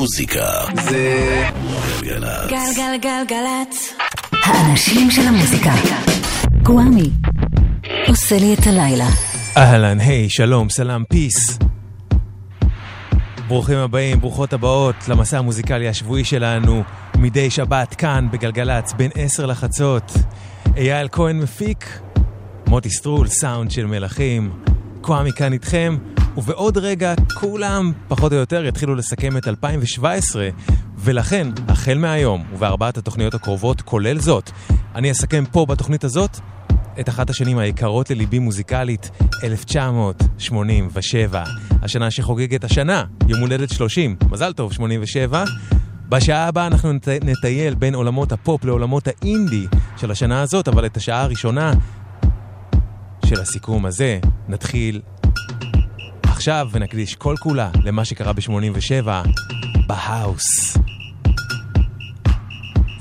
המוזיקה זה גלגלצ. גלגלגלגלצ. האנשים של המוזיקה. קוואמי. עושה לי את הלילה. אהלן, היי, שלום, סלאם, peace. ברוכים הבאים, ברוכות הבאות למסע המוזיקלי השבועי שלנו מדי שבת כאן בגלגלצ בין עשר לחצות. אייל כהן מפיק, מוטי סטרול, סאונד של מלכים, קוואמי כאן איתכם, ובעוד רגע כולם, פחות או יותר, יתחילו לסכם את 2017, ולכן, החל מהיום ובארבעת התוכניות הקרובות, כולל זאת, אני אסכם פה בתוכנית הזאת את אחת השנים היקרות לליבי מוזיקלית, 1987. השנה שחוגגת השנה, יום הולדת 30, מזל טוב, 87. בשעה הבאה אנחנו. נטייל בין עולמות הפופ לעולמות האינדי של השנה הזאת, אבל את השעה הראשונה של הסיכום הזה נתחיל עכשיו ונקדיש כל כולה למה שקרה ב-87 בהאוס.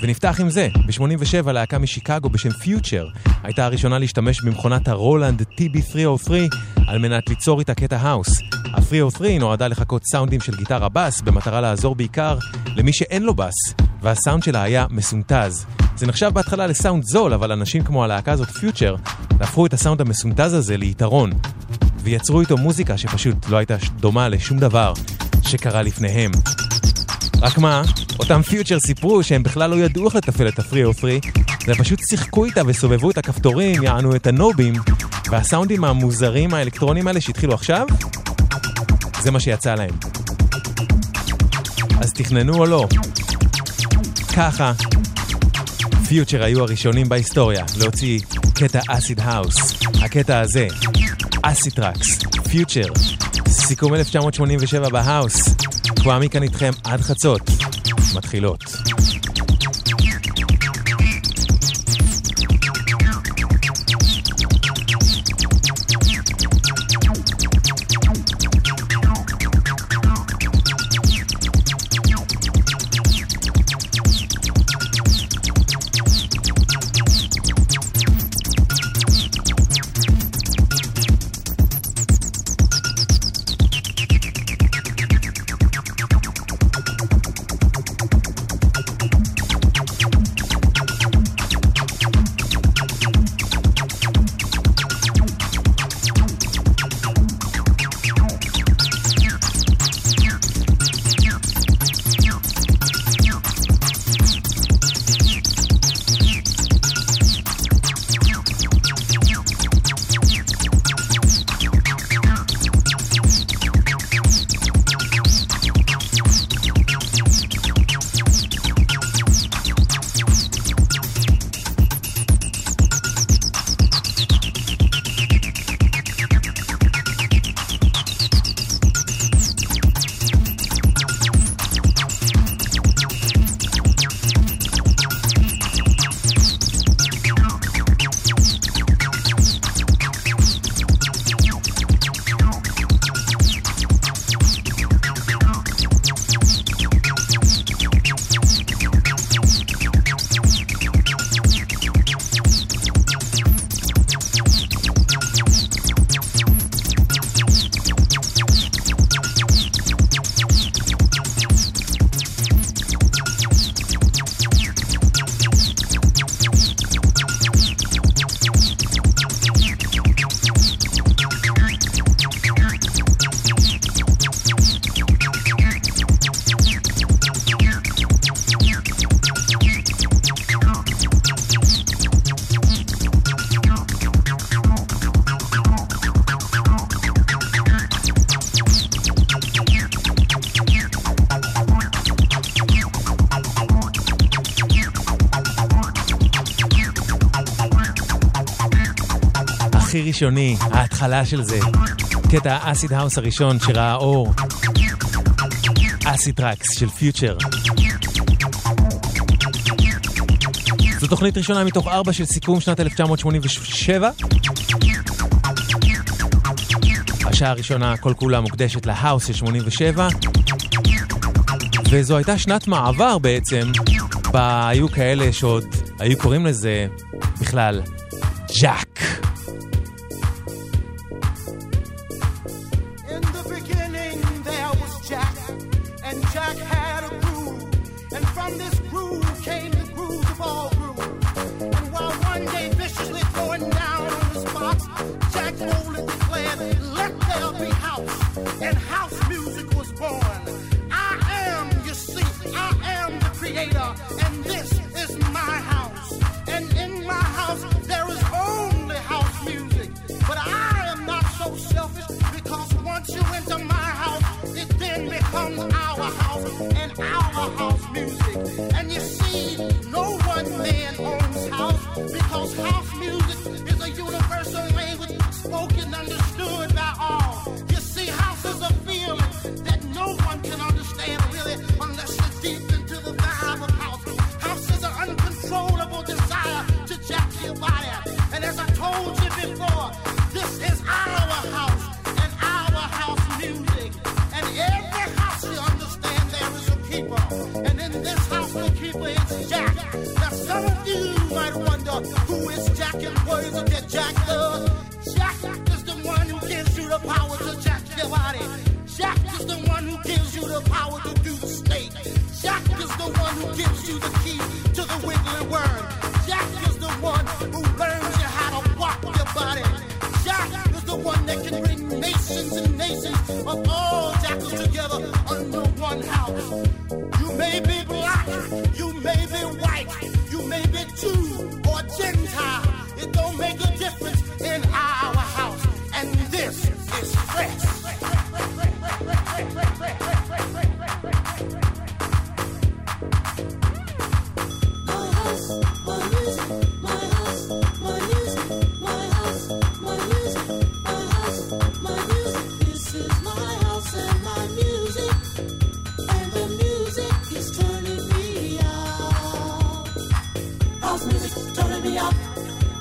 ונפתח עם זה, ב-87 להקה משיקגו בשם Phuture הייתה הראשונה להשתמש במכונת ה Roland TB303 על מנת ליצור איתה קטע האוס. ה-303 נועדה לחקות סאונדים של גיטרה בס במטרה לעזור בעיקר למי שאין לו בס, והסאונד שלה היה מסונטז. זה נחשב בהתחלה לסאונד זול, אבל אנשים כמו הלהקה הזאת פיוטר הפכו את הסאונד המסונטז הזה ליתרון, ויצרו איתו מוזיקה שפשוט לא הייתה דומה לשום דבר שקרה לפניהם. רק מה, אותם פיוטר סיפרו שהם בכלל לא ידעו איך לתפעל את הפרי או פרי, ופשוט שיחקו איתה וסובבו את הכפתורים, יענו את הנובים, והסאונדים המוזרים האלקטרונים האלה שהתחילו עכשיו, זה מה שיצא להם. אז תכננו או לא? ככה, Phuture היו הראשונים בהיסטוריה להוציא קטע אסיד האוס. הקטע הזה, Acid Tracks, Phuture, סיכום 1987 בהאוס. קוואמי כאן איתכם עד חצות. מתחילות. הכי ראשוני, ההתחלה של זה. קטע האסיד האוס הראשון שראה אור. Acid Tracks של Phuture. זו תוכנית ראשונה מתוך ארבע של סיכום שנת 1987. השעה הראשונה כל כולה מוקדשת להאוס של 87. וזו הייתה שנת מעבר בעצם, בה היו כאלה שעוד היו קוראים לזה בכלל ג'אק. me up.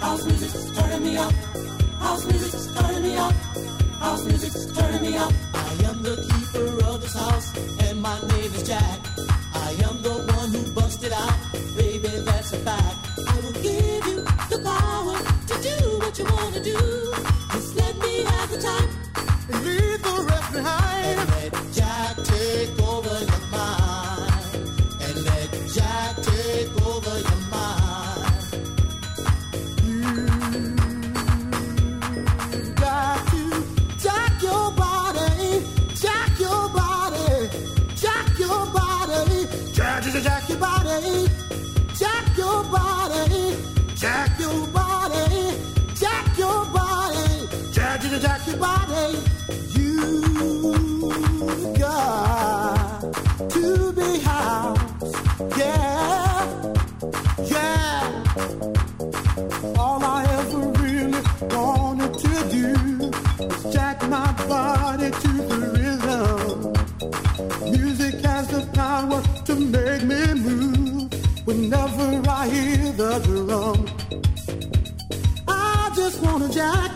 House music's turning me up. House music's turning me up. House music's turning me up. I am the keeper of this house, and my name is Jack. I am the one who busted out Jack.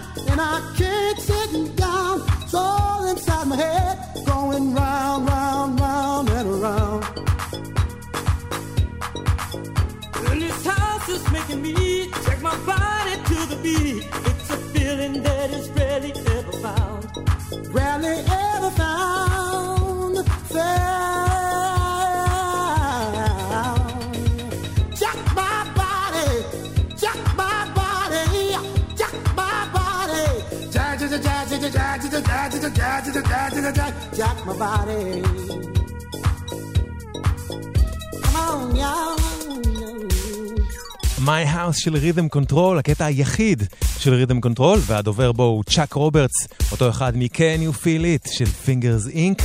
House של Rhythm Control, הקטע היחיד של Rhythm Control, והדובר בו הוא צ'אק רוברטס, אותו אחד מ-Can You Feel It של Fingers Inc.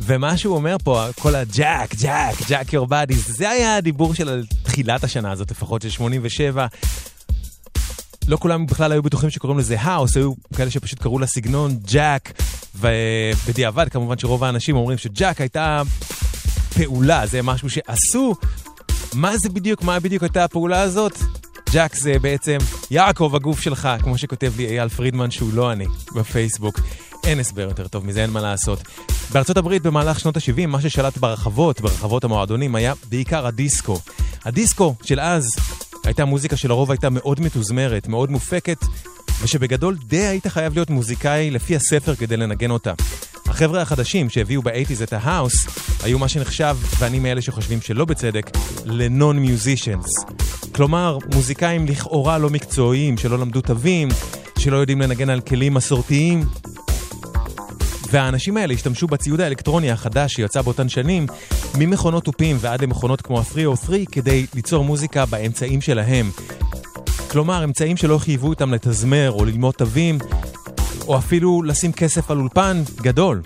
ומה שהוא אומר פה, כל ה jack, jack, jack your body, זה היה הדיבור של תחילת השנה הזאת, לפחות של 87. לא כולם בכלל היו בטוחים שקוראים לזה האוס, היו כאלה שפשוט קראו לסגנון ג'אק, ובדיעבד כמובן שרוב האנשים אומרים שג'אק הייתה פעולה, זה משהו שעשו. מה זה בדיוק, מה בדיוק הייתה הפעולה הזאת? ג'אק זה בעצם יעקב הגוף שלך, כמו שכותב לי אייל פרידמן שהוא לא אני, בפייסבוק. אין הסבר יותר טוב מזה, אין מה לעשות. בארצות הברית במהלך שנות ה-70, מה ששלט ברחבות, ברחבות המועדונים, היה בעיקר הדיסקו. הדיסקו של אז הייתה מוזיקה שלרוב הייתה מאוד מתוזמרת, מאוד מופקת, ושבגדול די היית חייב להיות מוזיקאי לפי הספר כדי לנגן אותה. החבר'ה החדשים שהביאו באייטיז את ההאוס, היו מה שנחשב, ואני מאלה שחושבים שלא בצדק, ל non musicians. כלומר, מוזיקאים לכאורה לא מקצועיים, שלא למדו תווים, שלא יודעים לנגן על כלים מסורתיים. והאנשים האלה השתמשו בציוד האלקטרוני החדש שיצא באותן שנים, ממכונות תופים ועד למכונות כמו ה-303, כדי ליצור מוזיקה באמצעים שלהם. כלומר, אמצעים שלא חייבו אותם לתזמר או ללמוד תווים, או אפילו לשים כסף על אולפן גדול.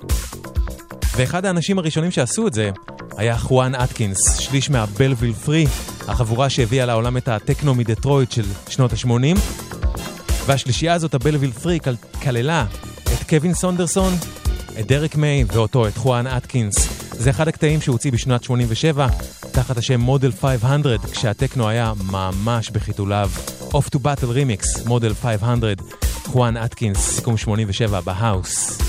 ואחד האנשים הראשונים שעשו את זה היה חואן אטקינס, שליש מהבלוויל פרי, החבורה שהביאה לעולם את הטכנו מדטרויט של שנות ה-80. והשלישייה הזאת, הבלוויל פרי, כללה את קווין סונדרסון, את דרק מיי ואותו, את חואן אטקינס. זה אחד הקטעים שהוא הוציא בשנת 87, תחת השם מודל 500, כשהטכנו היה ממש בחיתוליו. Off to Battle Remix, מודל 500, חואן אטקינס, סיכום 87 בהאוס.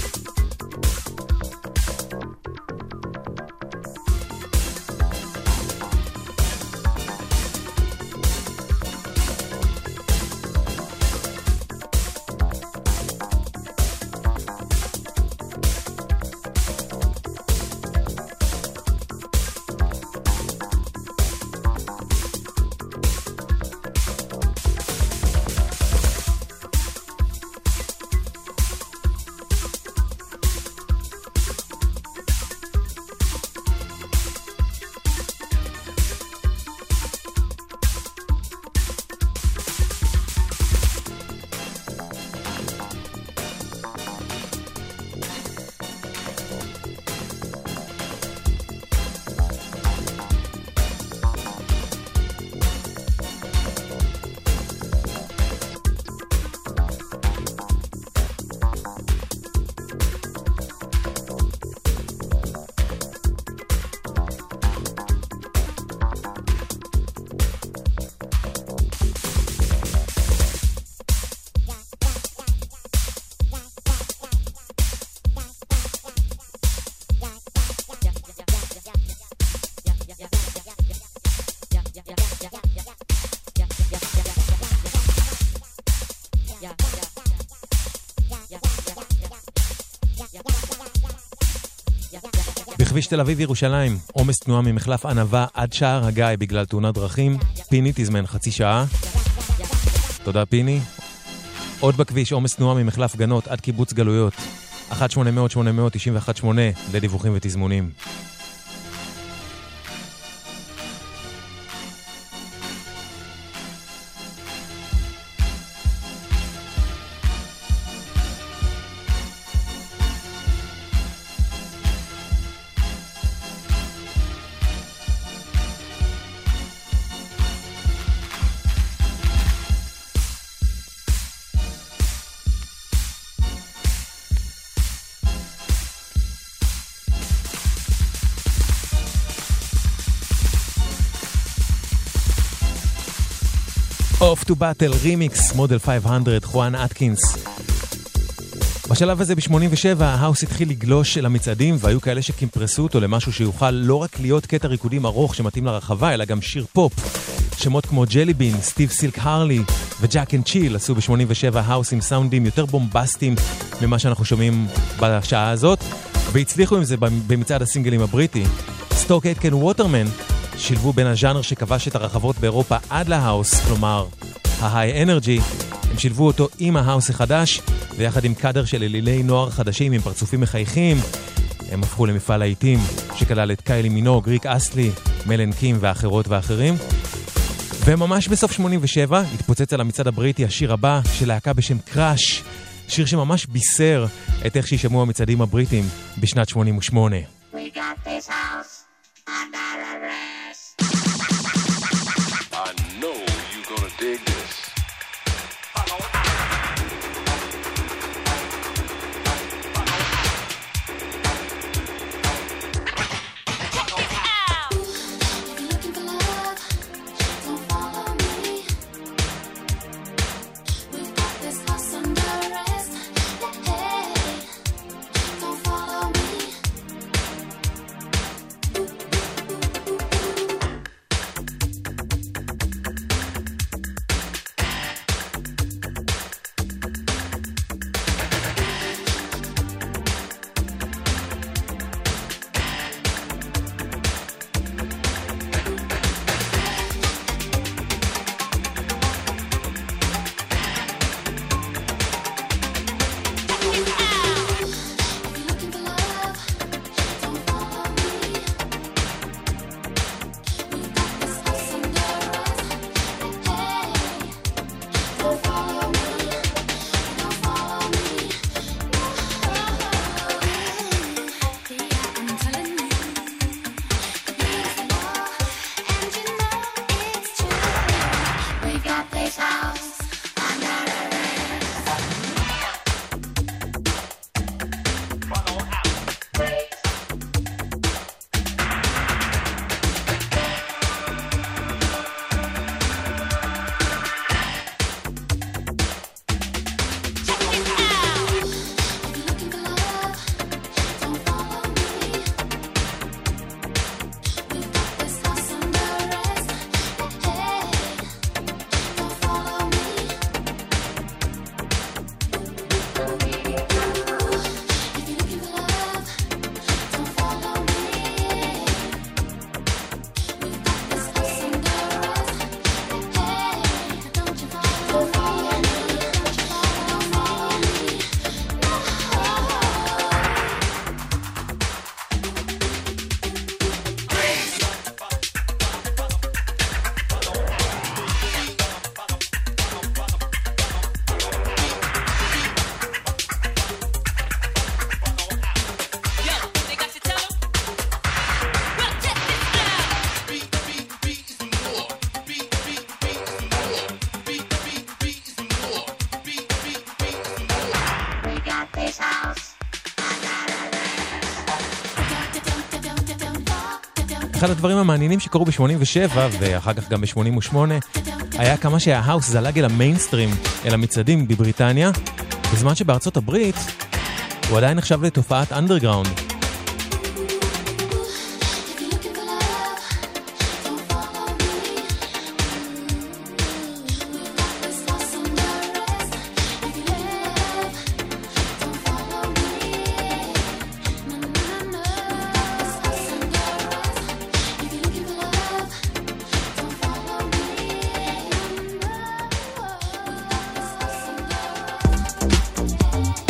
תל אביב-ירושלים, עומס תנועה ממחלף ענבה עד שער הגיא בגלל תאונת דרכים. פיני תזמן חצי שעה. תודה פיני. עוד בכביש עומס תנועה ממחלף גנות עד קיבוץ גלויות. 1-800-891-8 לדיווחים ותזמונים. To Battle Remix, Model 500, חואן אטקינס. בשלב הזה ב-87 ההאוס התחיל לגלוש אל המצעדים והיו כאלה שקימפרסו אותו למשהו שיוכל לא רק להיות קטע ריקודים ארוך שמתאים לרחבה אלא גם שיר פופ. שמות כמו ג'לי בין, סטיב סילק הרלי ו Jack 'n' Chill עשו ב-87 האוס עם סאונדים יותר בומבסטיים ממה שאנחנו שומעים בשעה הזאת והצליחו עם זה במצעד הסינגלים הבריטי. סטוק אייטקן ווטרמן שילבו בין הז'אנר שכבש את הרחבות באירופה עד להאוס, כלומר, ה Hi-NRG, הם שילבו אותו עם ההאוס החדש, ויחד עם קאדר של אלילי נוער חדשים עם פרצופים מחייכים, הם הפכו למפעל להיטים, שכלל את קיילי מינוג, ריק אסלי, מל אנד קים ואחרות ואחרים. וממש בסוף 87 התפוצץ על המצעד הבריטי השיר הבא של להקה בשם Krush, שיר שממש בישר את איך שישמעו המצעדים הבריטים בשנת 88. אחד הדברים המעניינים שקרו ב-87 ואחר כך גם ב-88 היה כמה שההאוס זלג אל המיינסטרים, אל המצעדים בבריטניה, בזמן שבארצות הברית הוא עדיין נחשב לתופעת אנדרגראונד.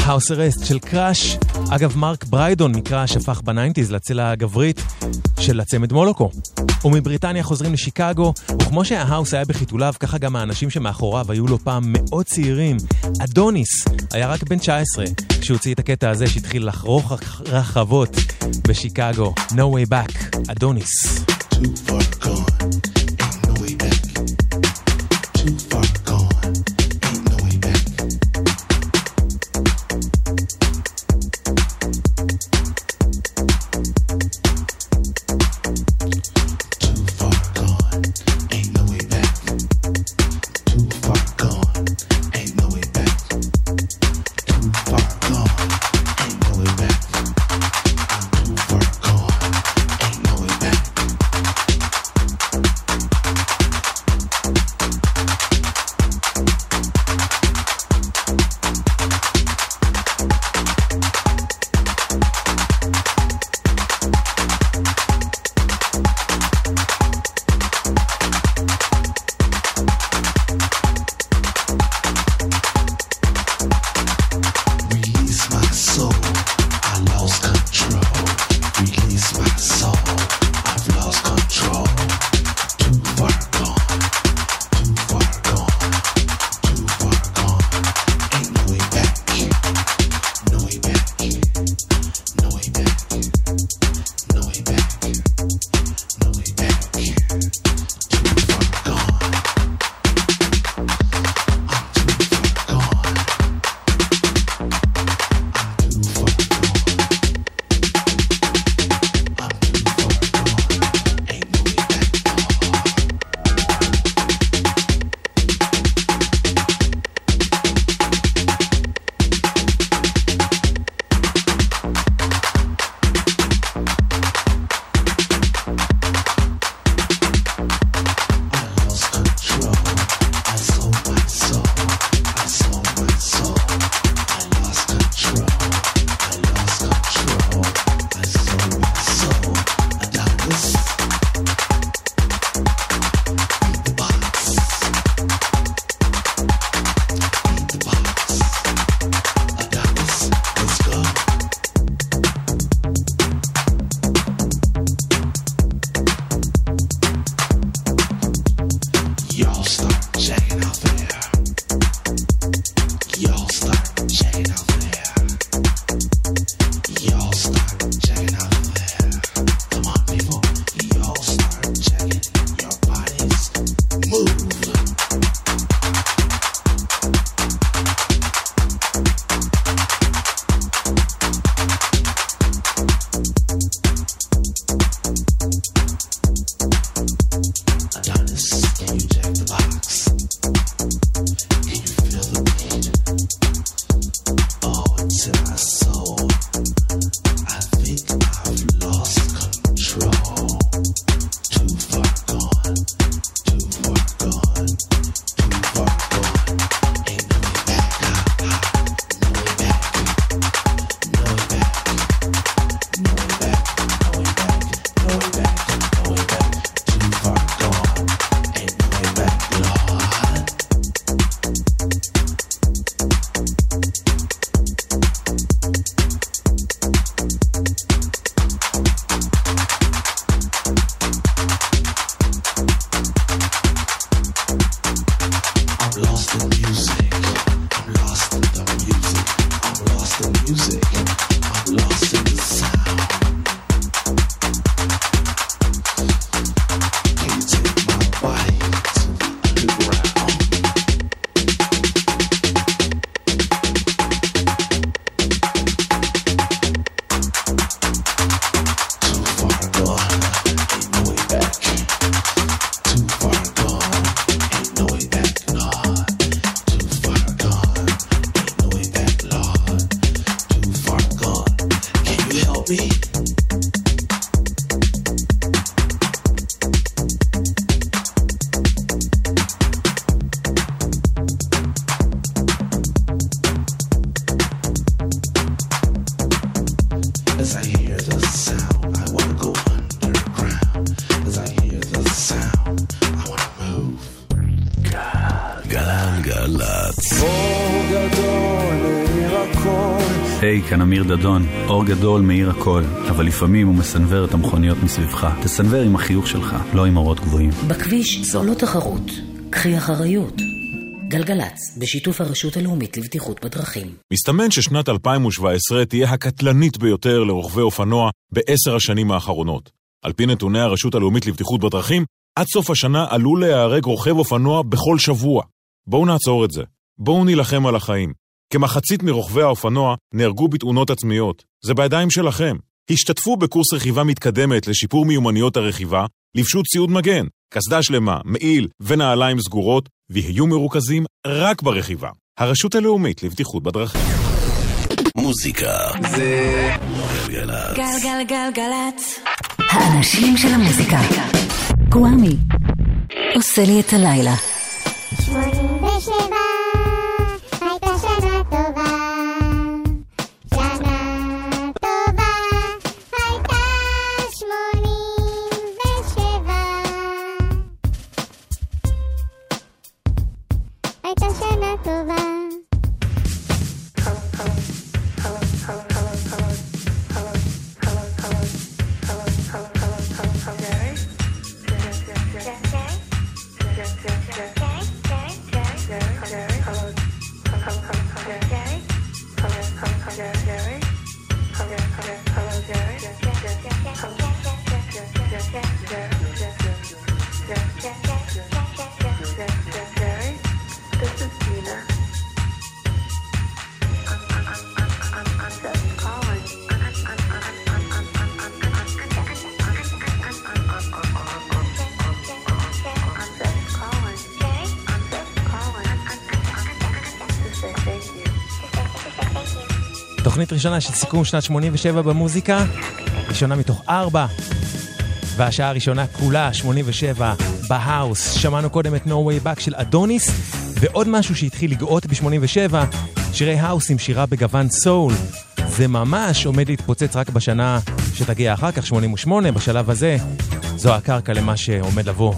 House Arrest של Krush. אגב, מרק בריידון מ Krush הפך בניינטיז לצלע הגברית של הצמד Moloko. ומבריטניה חוזרים לשיקגו, וכמו שההאוס היה בחיתוליו, ככה גם האנשים שמאחוריו היו לא פעם מאוד צעירים. אדוניס היה רק בן 19 כשהוא הוציא את הקטע הזה שהתחיל לחרוך רחבות בשיקגו. No way back, אדוניס. Too far gone. כאן אמיר דדון. אור גדול מאיר הכל, אבל לפעמים הוא מסנוור את המכוניות מסביבך. תסנוור עם החיוך שלך, לא עם אורות גבוהים. בכביש זו לא תחרות, קחי אחריות. גלגלצ, בשיתוף הרשות הלאומית לבטיחות בדרכים. מסתמן ששנת 2017 תהיה הקטלנית ביותר לרוכבי אופנוע בעשר השנים האחרונות. על פי נתוני הרשות הלאומית לבטיחות בדרכים, עד סוף השנה עלול להיהרג רוכב אופנוע בכל שבוע. בואו נעצור את זה. בואו נילחם על החיים. כמחצית מרוכבי האופנוע נהרגו בתאונות עצמיות. זה בידיים שלכם. השתתפו בקורס רכיבה מתקדמת לשיפור מיומנויות הרכיבה, לבשו ציוד מגן, קסדה שלמה, מעיל ונעליים סגורות, ויהיו מרוכזים רק ברכיבה. הרשות הלאומית לבטיחות בדרכים. מוזיקה זה גלגלצ. גלגלגלגלצ. האנשים של המוזיקה. גוואמי. עושה לי את הלילה. תוכנית ראשונה של סיכום שנת 87 במוזיקה, ראשונה מתוך ארבע, והשעה הראשונה כולה 87 בהאוס. שמענו קודם את No Way Back של אדוניס, ועוד משהו שהתחיל לגאות ב-87, שירי האוס עם שירה בגוון סול. זה ממש עומד להתפוצץ רק בשנה שתגיע אחר כך, 88, בשלב הזה. זו הקרקע למה שעומד לבוא.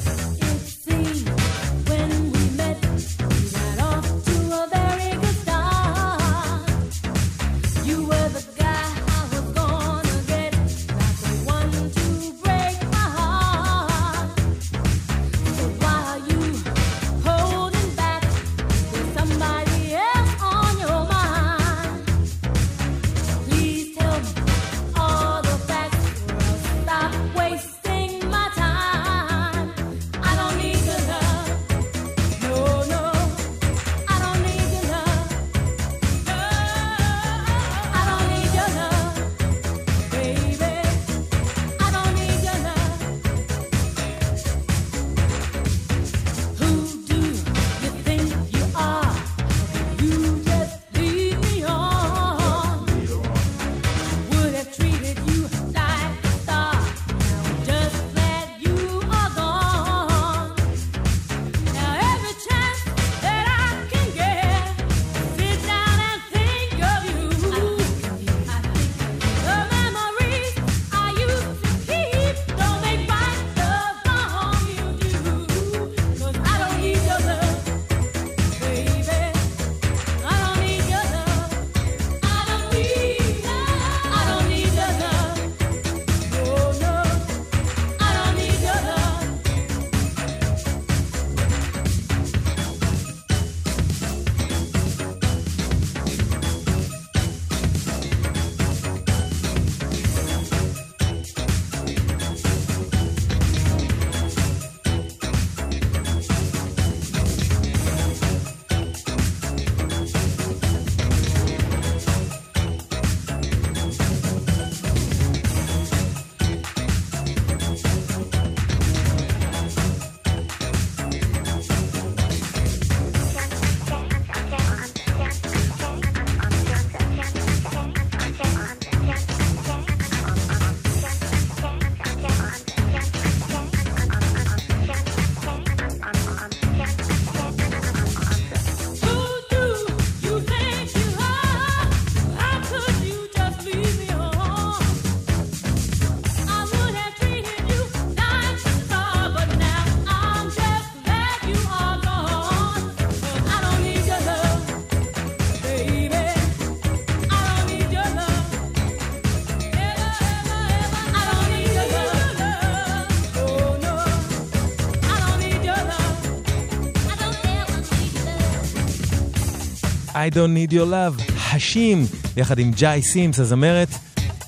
I Don't Need Your Love, השים, יחד עם ג'אי סימס, הזמרת,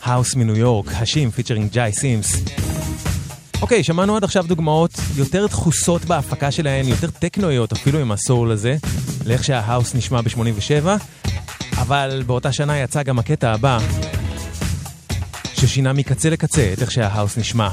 האוס מניו יורק, השים featuring ג'אי סימס. אוקיי, שמענו עד עכשיו דוגמאות יותר דחוסות בהפקה שלהן, יותר טכנואיות אפילו עם הסול הזה, לאיך שההאוס נשמע ב-87, אבל באותה שנה יצא גם הקטע הבא, ששינה מקצה לקצה את איך שההאוס נשמע.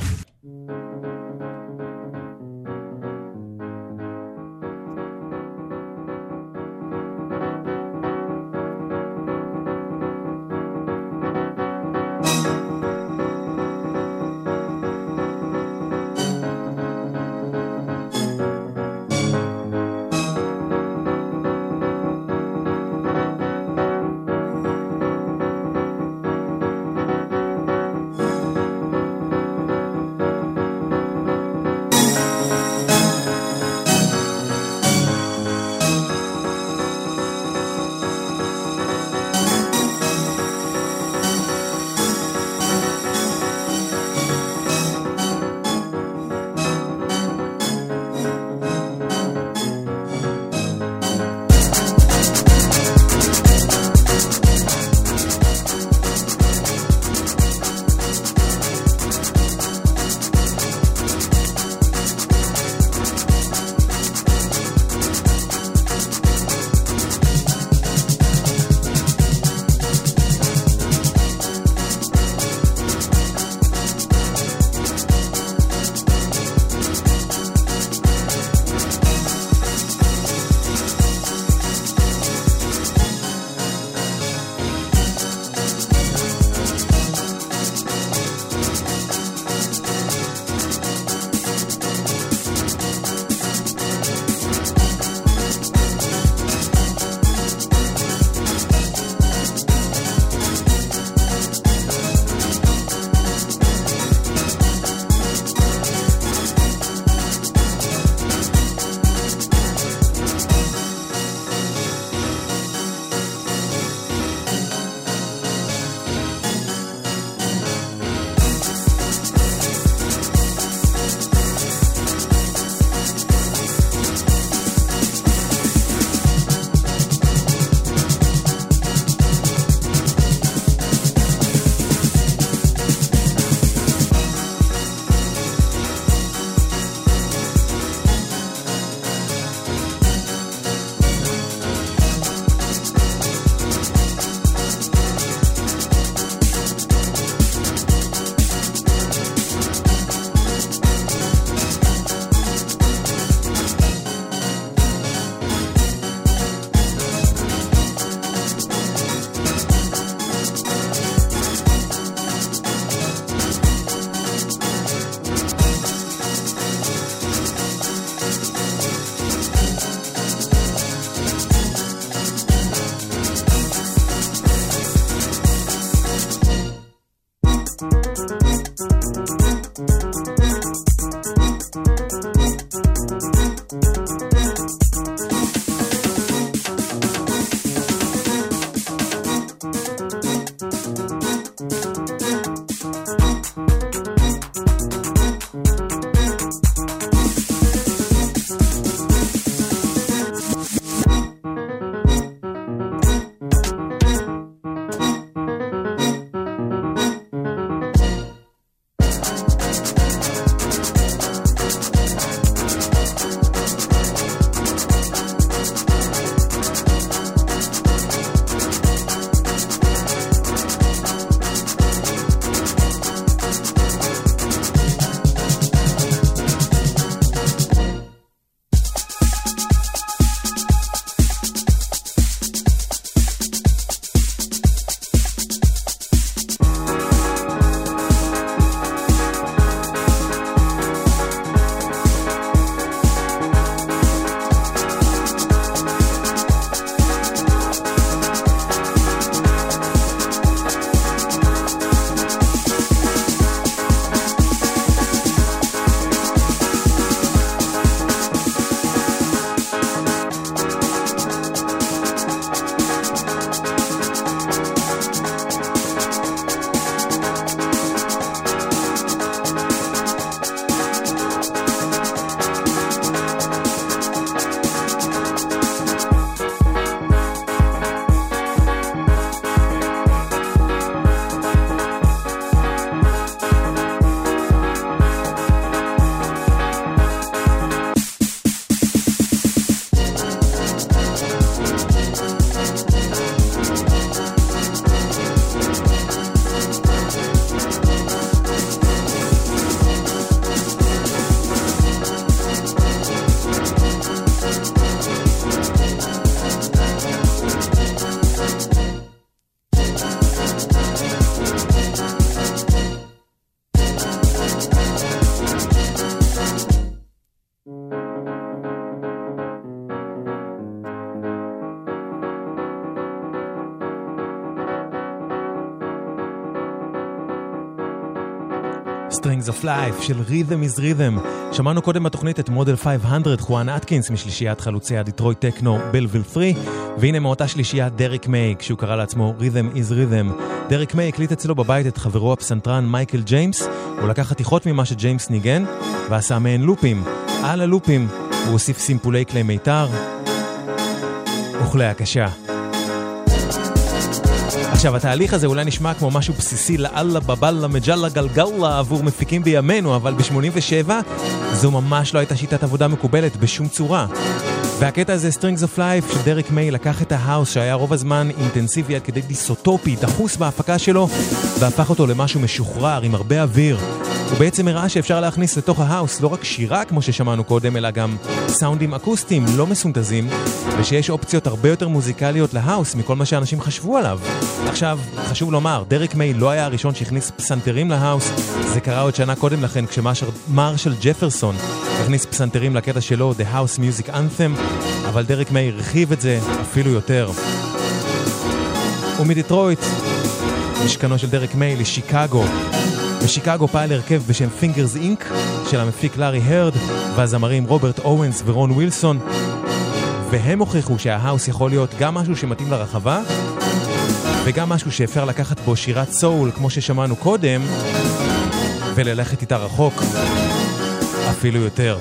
Of Life של Rhythm is Rhythm. שמענו קודם בתוכנית את מודל 500, חואן אטקינס משלישיית חלוצי הדיטרויט טכנו Belleville 3, והנה מאותה שלישייה דריק מיי, כשהוא קרא לעצמו Rhythm is Rhythm. דריק מיי הקליט אצלו בבית את חברו הפסנתרן מייקל ג'יימס, הוא לקח חתיכות ממה שג'יימס ניגן, ועשה מהן לופים. על הלופים הוא הוסיף סימפולי כלי מיתר וכלי הקשה. עכשיו, התהליך הזה אולי נשמע כמו משהו בסיסי לאללה בבאללה מג'אללה גלגלה עבור מפיקים בימינו, אבל ב-87 זו ממש לא הייתה שיטת עבודה מקובלת בשום צורה. והקטע הזה, Strings of Life, של דרק מיי, לקח את ההאוס שהיה רוב הזמן אינטנסיבי עד כדי דיסטופי, דחוס בהפקה שלו, והפך אותו למשהו משוחרר עם הרבה אוויר. הוא בעצם הראה שאפשר להכניס לתוך ההאוס לא רק שירה כמו ששמענו קודם, אלא גם סאונדים אקוסטיים לא מסונטזים, ושיש אופציות הרבה יותר מוזיקליות להאוס מכל מה שאנשים חשבו עליו. עכשיו, חשוב לומר, דרק מיי לא היה הראשון שהכניס פסנתרים להאוס, זה קרה עוד שנה קודם לכן כשמרשל ג'פרסון הכניס פסנתרים לקטע שלו, The House Music Anthem, אבל דרק מיי הרחיב את זה אפילו יותר. ומדטרויט, משכנו של דרק מיי לשיקגו. בשיקגו פעל הרכב בשם Fingers Inc. של המפיק לארי הרד והזמרים רוברט אורנס ורון ווילסון והם הוכיחו שההאוס יכול להיות גם משהו שמתאים לרחבה וגם משהו שאפשר לקחת בו שירת סול כמו ששמענו קודם וללכת איתה רחוק אפילו יותר.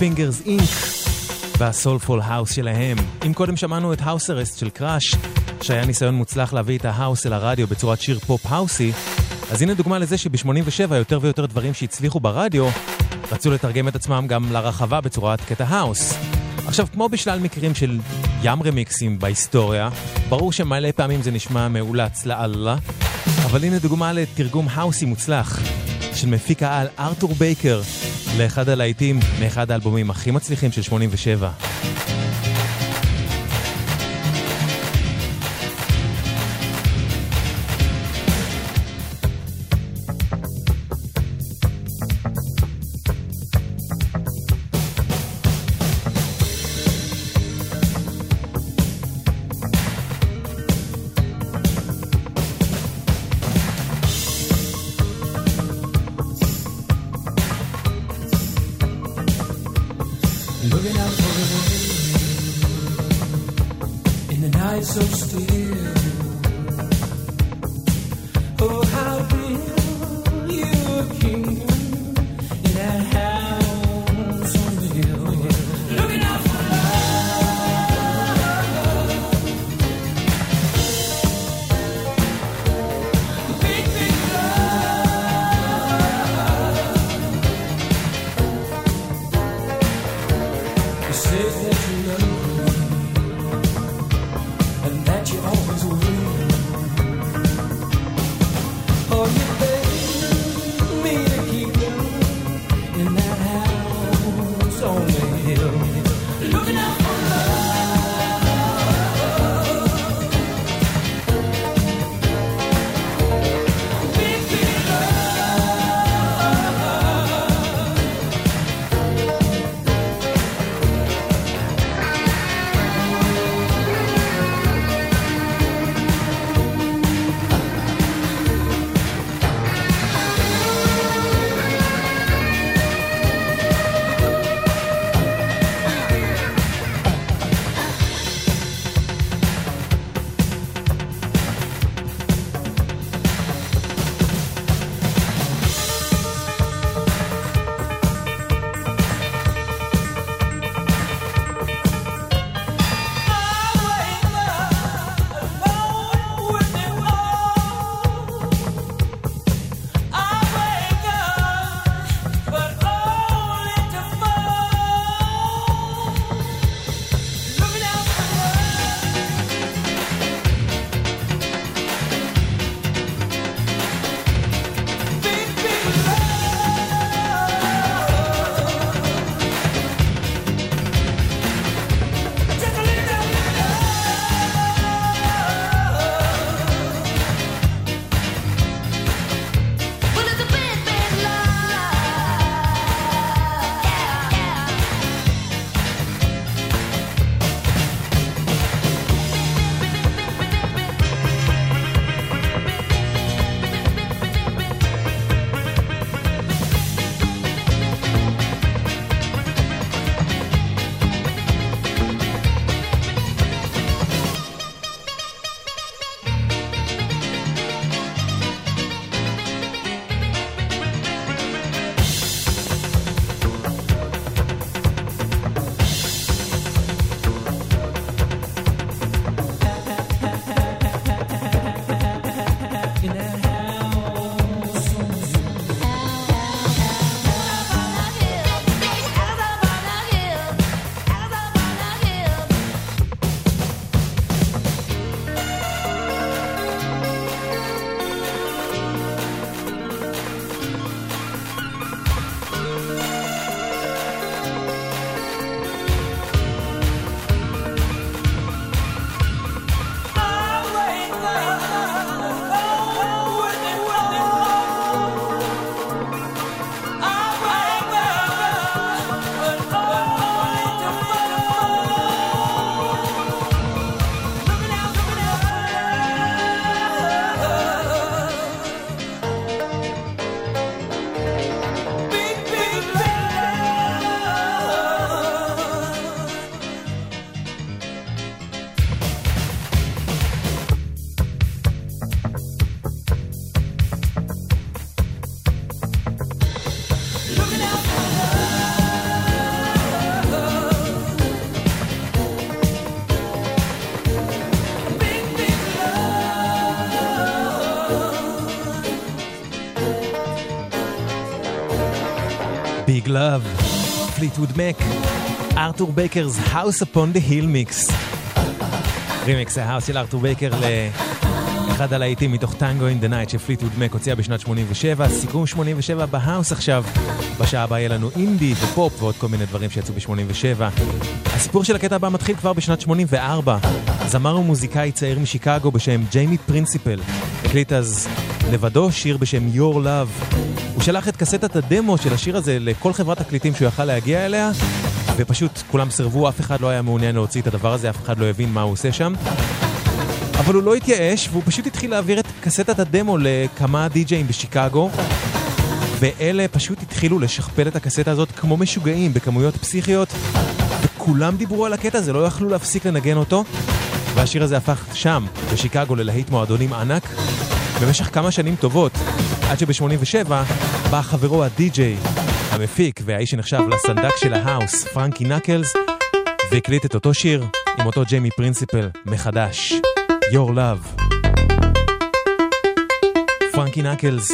Fingers Inc. וה soulful house שלהם. אם קודם שמענו את House Arrest של קראש, שהיה ניסיון מוצלח להביא את ההאוס אל הרדיו בצורת שיר פופ האוסי, אז הנה דוגמה לזה שב-87 יותר ויותר דברים שהצליחו ברדיו, רצו לתרגם את עצמם גם לרחבה בצורת קטע האוס. עכשיו, כמו בשלל מקרים של ים רמיקסים בהיסטוריה, ברור שמלא פעמים זה נשמע מאולץ לאללה, אבל הנה דוגמה לתרגום האוסי מוצלח של מפיק העל ארתור בייקר לאחד הלהיטים מאחד האלבומים הכי מצליחים של 87. Love, פליטווד מק, ארתור בייקר's House on the Hill Mix. רימיקס ההאוס של ארתור בייקר לאחד הלהיטים מתוך Tango in the Night שפליטווד מק הוציאה בשנת 87, סיכום 87 בהאוס עכשיו. בשעה הבאה יהיה לנו אינדי ופופ ועוד כל מיני דברים שיצאו ב-87. הסיפור של הקטע הבא מתחיל כבר בשנת 84. זמר ומוזיקאי צעיר משיקגו בשם ג'יימי פרינסיפל הקליט אז לבדו שיר בשם Your Love. הוא שלח את קסטת הדמו של השיר הזה לכל חברת תקליטים שהוא יכל להגיע אליה, ופשוט כולם סירבו, אף אחד לא היה מעוניין להוציא את הדבר הזה, אף אחד לא הבין מה הוא עושה שם. אבל הוא לא התייאש, והוא פשוט התחיל להעביר את קסטת הדמו לכמה די-ג'אים בשיקגו, ואלה פשוט התחילו לשכפל את הקסטה הזאת כמו משוגעים, בכמויות פסיכיות, וכולם דיברו על הקטע הזה, לא יכלו להפסיק לנגן אותו, והשיר הזה הפך שם, בשיקגו, ללהיט מועדונים ענק, במשך כמה שנים טובות, עד שב-87 בא חברו הדי-ג'יי, המפיק והאיש שנחשב לסנדק של ההאוס, פרנקי נקלס, והקליט את אותו שיר עם אותו ג'יימי פרינסיפל מחדש, Your Love. פרנקי נקלס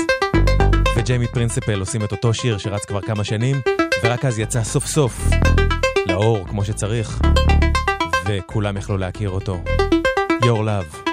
וג'יימי פרינסיפל עושים את אותו שיר שרץ כבר כמה שנים, ורק אז יצא סוף סוף לאור כמו שצריך, וכולם יכלו להכיר אותו. Your Love.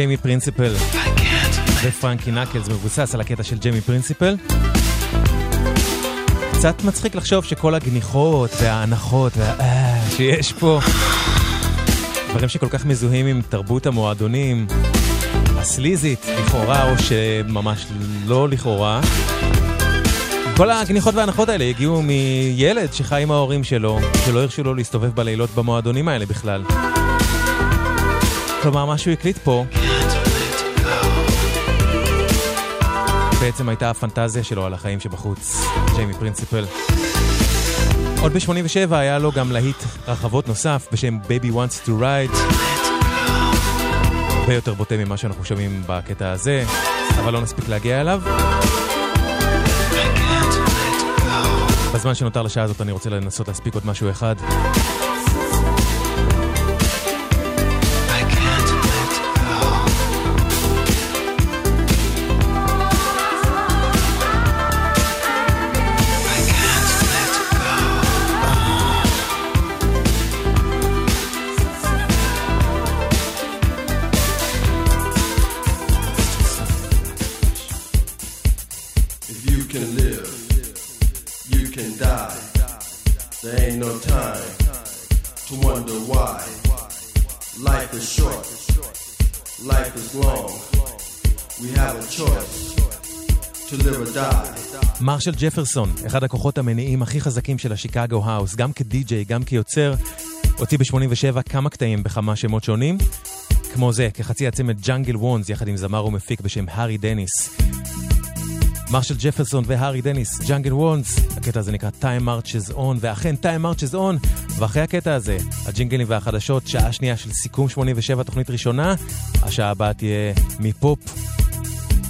ג'יימי פרינסיפל ופרנקי נקלס מבוסס על הקטע של ג'יימי פרינסיפל. קצת מצחיק לחשוב שכל הגניחות והאנחות וה... אה, שיש פה, דברים שכל כך מזוהים עם תרבות המועדונים, הסליזית לכאורה או שממש לא לכאורה. כל הגניחות והאנחות האלה הגיעו מילד שחי עם ההורים שלו, שלא הרשו לו להסתובב בלילות במועדונים האלה בכלל. כלומר, מה שהוא הקליט פה, בעצם הייתה הפנטזיה שלו על החיים שבחוץ, ג'יימי פרינסיפל. עוד ב-87 היה לו גם להיט רחבות נוסף בשם Baby Wants to Ride. הרבה יותר בוטה ממה שאנחנו שומעים בקטע הזה, אבל לא נספיק להגיע אליו. בזמן שנותר לשעה הזאת אני רוצה לנסות להספיק עוד משהו אחד. מרשל ג'פרסון, אחד הכוחות המניעים הכי חזקים של השיקגו האוס, גם כדי-ג'יי, גם כיוצר, הוציא ב-87 כמה קטעים בכמה שמות שונים, כמו זה, כחצי הצמד ג'אנגל וונס, יחד עם זמר ומפיק בשם הארי דניס. מרשל ג'פרסון והארי דניס, ג'אנגל וונס, הקטע הזה נקרא Time Marches On, ואכן Time Marches On, ואחרי הקטע הזה, הג'ינגלים והחדשות, שעה שנייה של סיכום 87 תוכנית ראשונה, השעה הבאה תהיה מפופ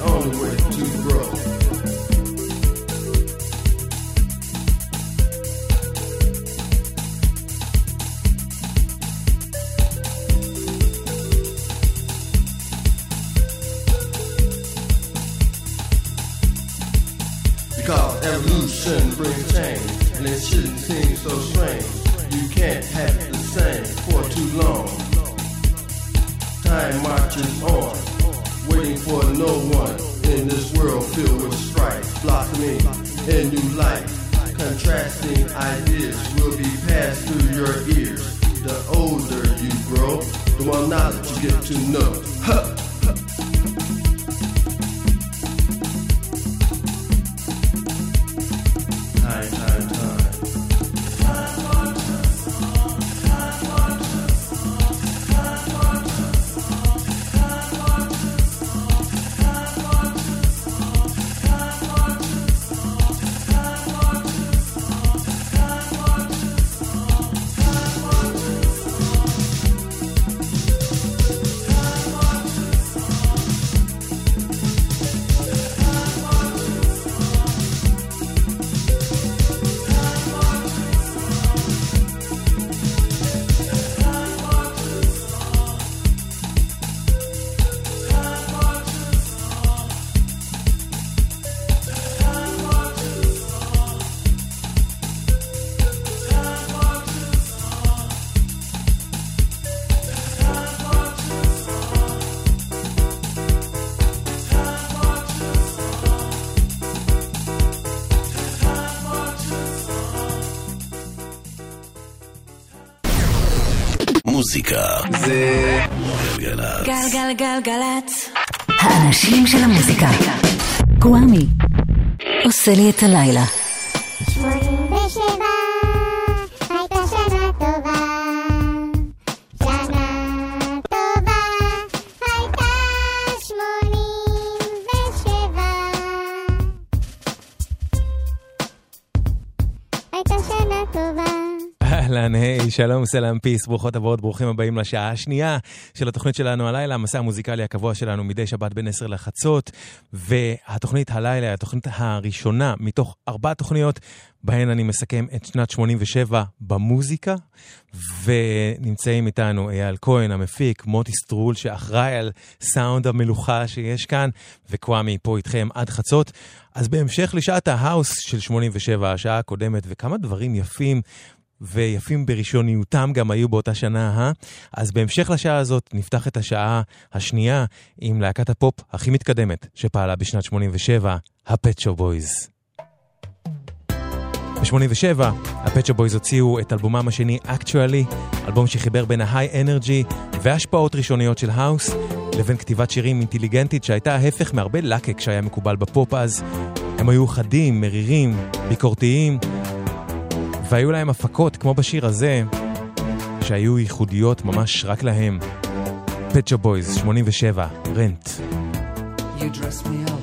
only way to grow. Because evolution brings change, and it shouldn't seem so strange. You can't have the same for too long. Time marches on, waiting for no one in this world filled with strife, blossoming in new life. Contrasting ideas will be passed through your ears. The older you grow, the more knowledge you get to know. Huh. גלגלצ. גלגלגלגלצ. האנשים של המוזיקה. גוואמי. עושה לי את הלילה. שלום, סלאם, peace, ברוכות הבאות, ברוכים הבאים לשעה השנייה של התוכנית שלנו הלילה, המסע המוזיקלי הקבוע שלנו מדי שבת בין 10 לחצות, והתוכנית הלילה התוכנית הראשונה מתוך ארבע תוכניות, בהן אני מסכם את שנת 87 במוזיקה, ונמצאים איתנו אייל כהן המפיק, מוטי סטרול שאחראי על סאונד המלוכה שיש כאן, וקוואמי פה איתכם עד חצות. אז בהמשך לשעת ההאוס של 87, השעה הקודמת, וכמה דברים יפים ויפים בראשוניותם גם היו באותה שנה, אה? אז בהמשך לשעה הזאת נפתח את השעה השנייה עם להקת הפופ הכי מתקדמת שפעלה בשנת 87, הפט שופ בויז. ב-87, הפט שופ בויז הוציאו את אלבומם השני Actually, אלבום שחיבר בין ה hi-NRG והשפעות ראשוניות של האוס, לבין כתיבת שירים אינטליגנטית שהייתה ההפך מהרבה לקק שהיה מקובל בפופ אז. הם היו חדים, מרירים, ביקורתיים, והיו להם הפקות, כמו בשיר הזה, שהיו ייחודיות ממש רק להם. פצ'ו בויז, 87, רנט. You dress me up,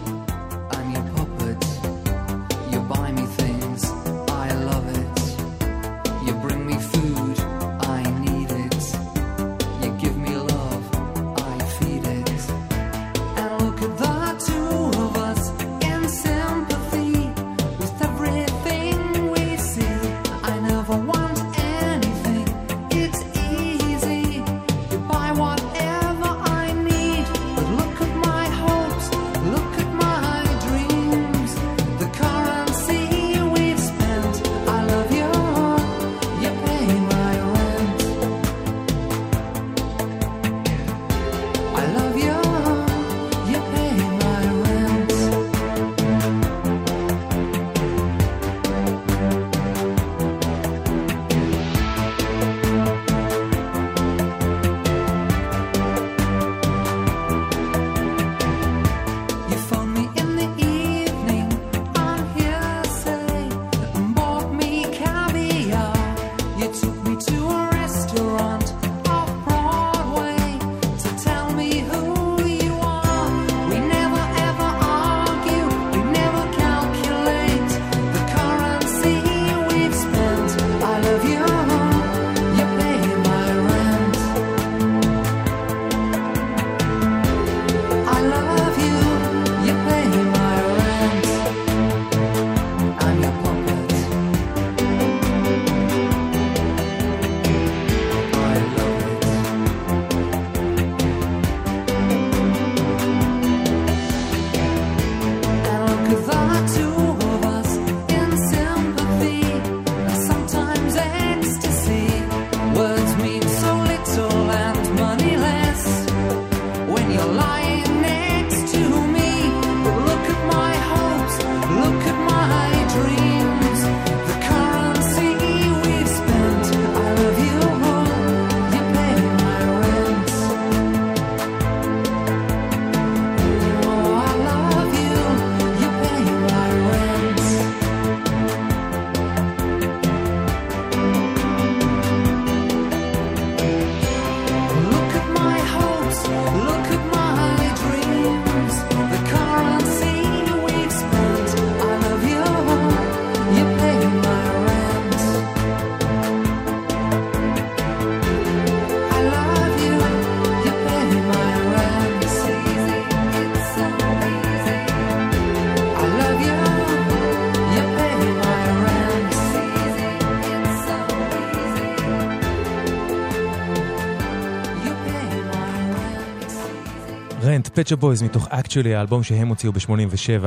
פצ'ו בויז מתוך אקצ'ולי, האלבום שהם הוציאו ב-87.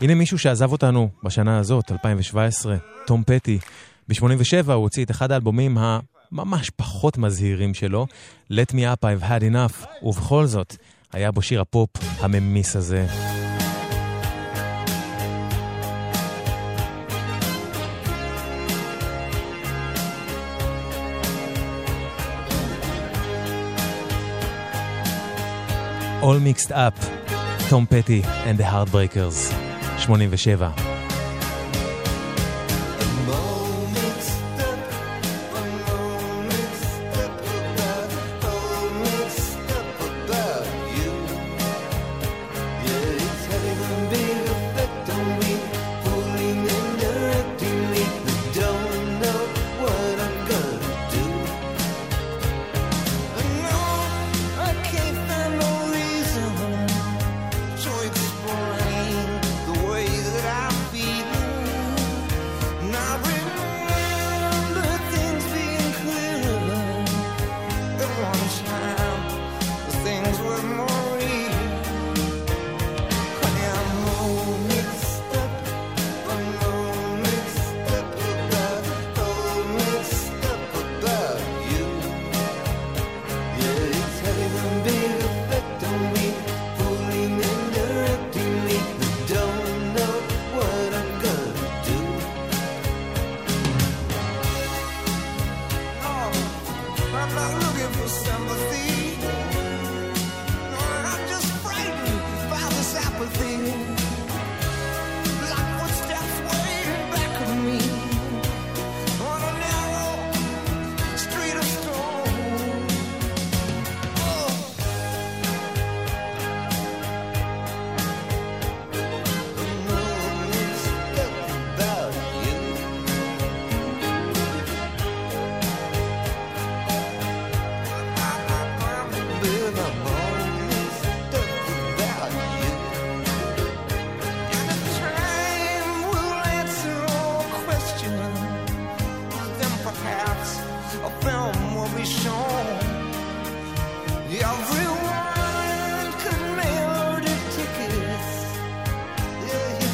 הנה מישהו שעזב אותנו בשנה הזאת, 2017, תום פטי. ב-87 הוא הוציא את אחד האלבומים הממש פחות מזהירים שלו, Let Me Up I've Had Enough, ובכל זאת, היה בו שיר הפופ הממיס הזה. All Mixed Up, תום פטי and the Heartbreakers, 87.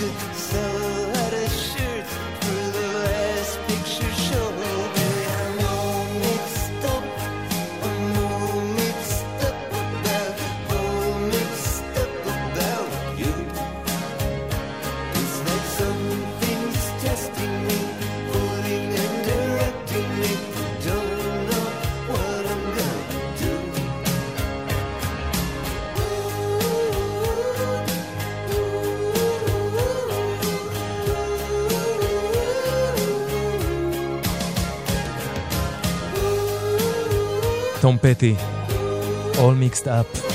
good. פטי, All Mixed Up.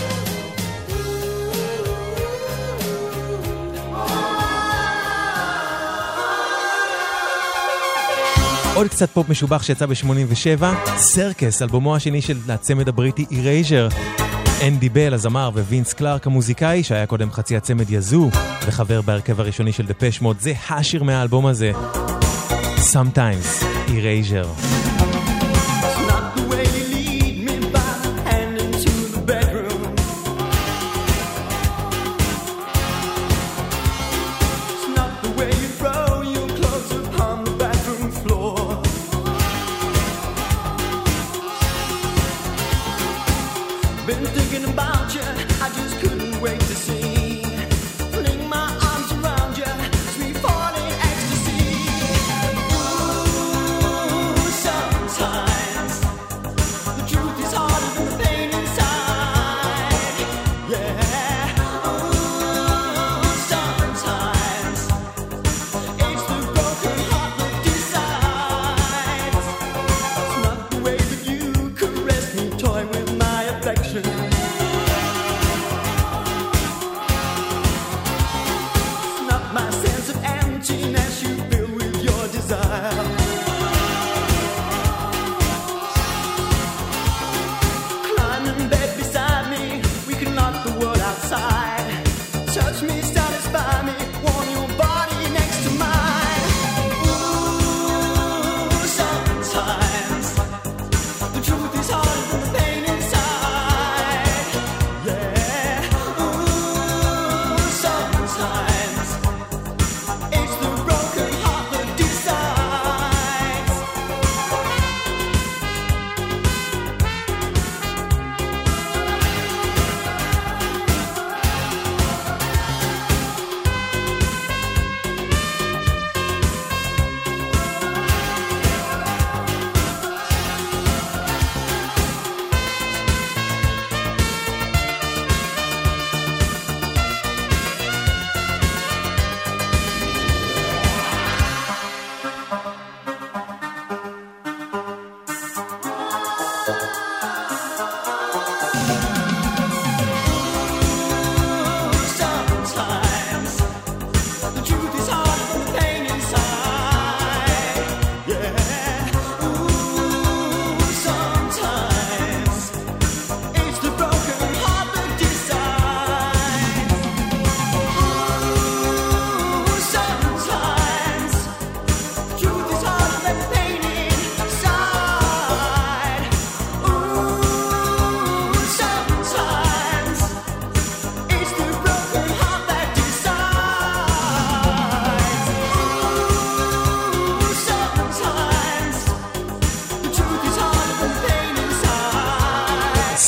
עוד קצת פופ משובח שיצא ב-87, Circus, אלבומו השני של הצמד הבריטי אירייז'ר. אנדי בל, הזמר, ווינס קלארק המוזיקאי, שהיה קודם חצי הצמד יזו, וחבר בהרכב הראשוני של דפש מוד, זה השיר מהאלבום הזה. Sometimes, אירייז'ר.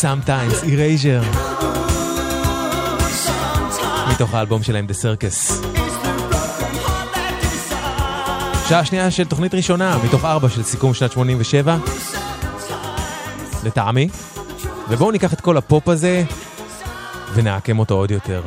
Sometimes, Erasure. מתוך האלבום שלהם, The Circus. שעה שנייה של תוכנית ראשונה, מתוך ארבע של סיכום שנת 87, לטעמי. ובואו ניקח את כל הפופ הזה ונעקם אותו עוד יותר.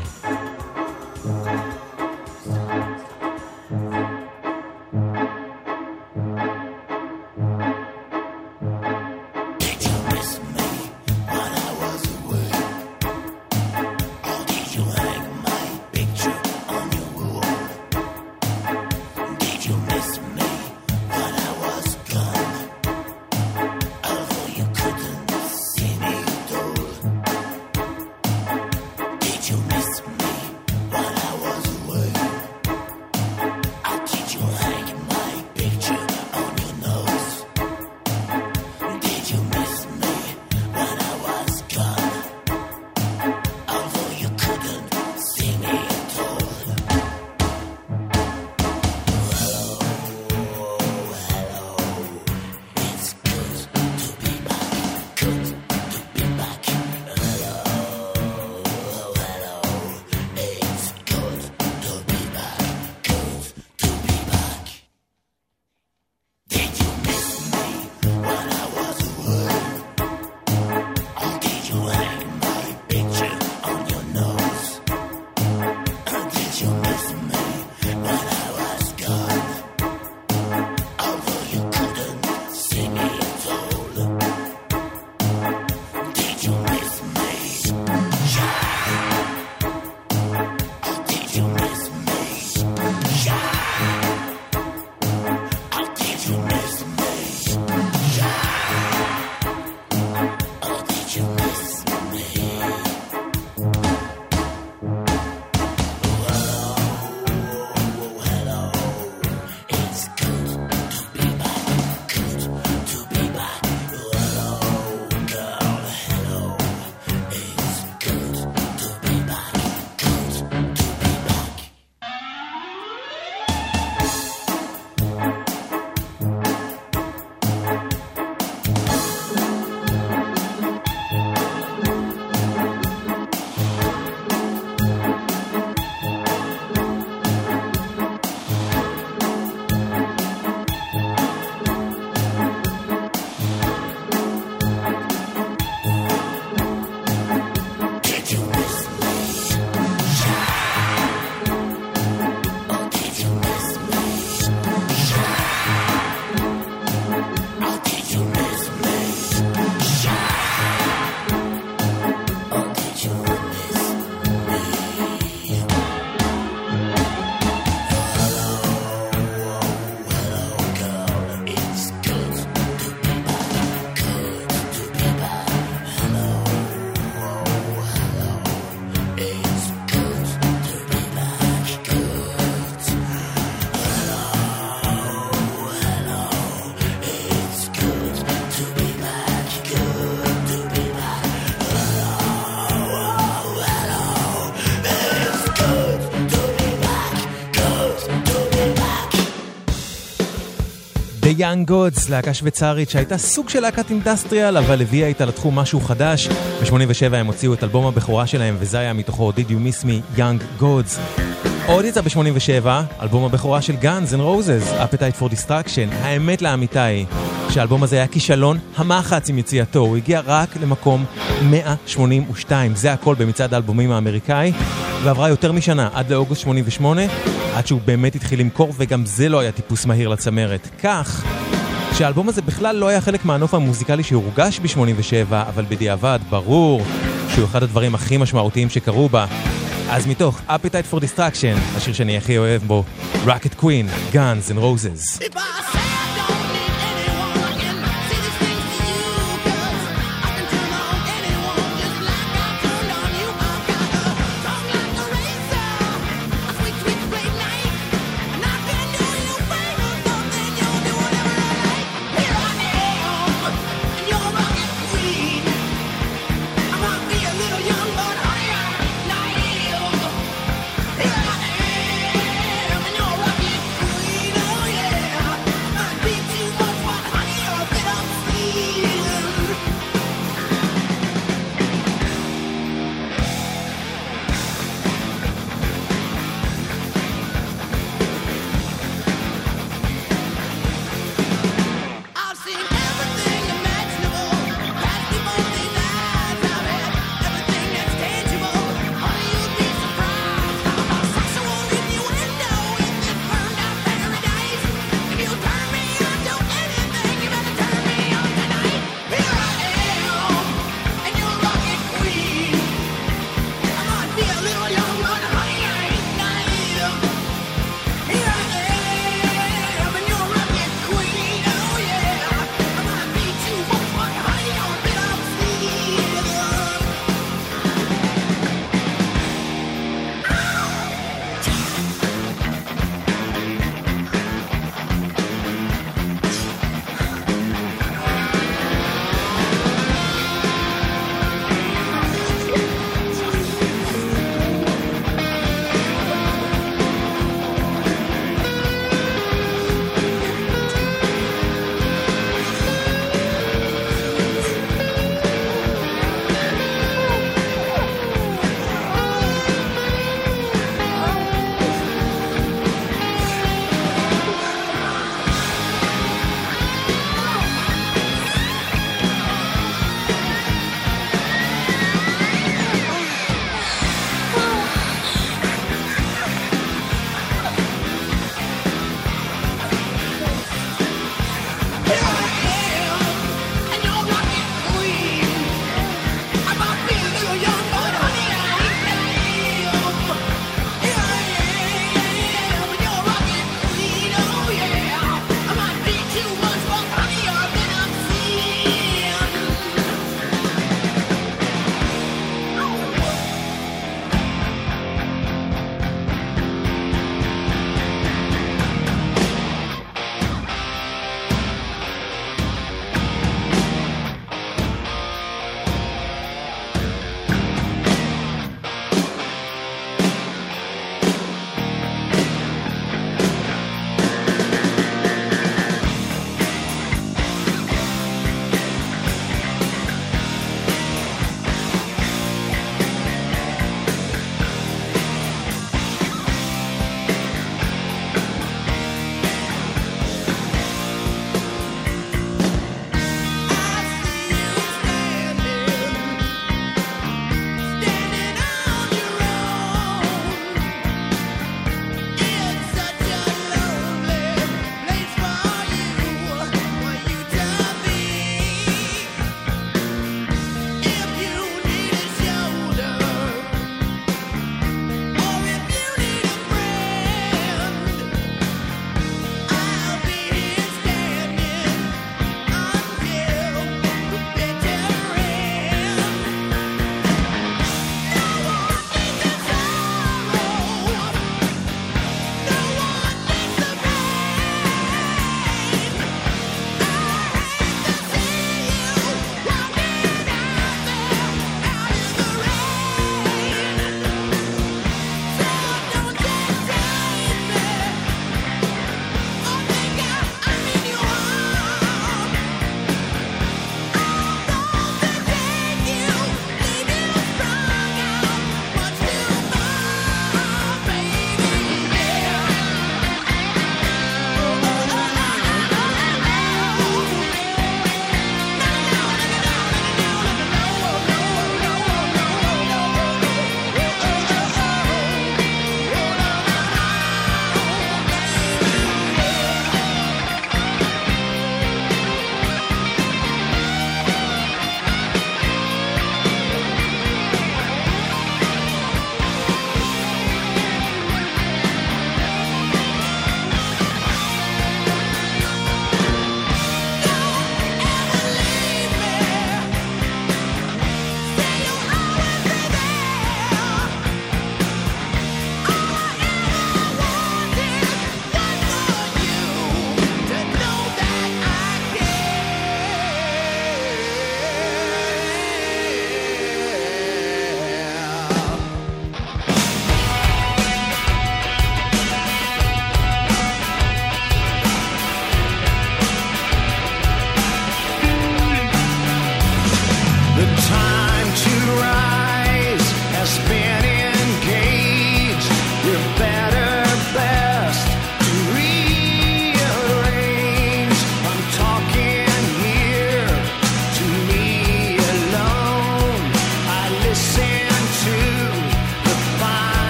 Young Gods, להקה שוויצרית שהייתה סוג של להקת אינדסטריאל, אבל הביאה איתה לתחום משהו חדש. ב-87 הם הוציאו את אלבום הבכורה שלהם, וזה היה מתוכו Did You Miss Me Young Gods. עוד יצא ב-87, אלבום הבכורה של Guns N' Roses, Appetite for Destruction. האמת לאמיתה היא שהאלבום הזה היה כישלון המחץ עם יציאתו, הוא הגיע רק למקום 182, זה הכל במצעד האלבומים האמריקאי, ועברה יותר משנה, עד לאוגוסט 88, עד שהוא באמת התחיל למכור, וגם זה לא היה טיפוס מהיר לצמרת. כך שהאלבום הזה בכלל לא היה חלק מהנוף המוזיקלי שהורגש ב-87, אבל בדיעבד, ברור שהוא אחד הדברים הכי משמעותיים שקרו בה. אז מתוך Appetite for Destruction, השיר שאני הכי אוהב בו, Rocket Queen, Guns and Roses.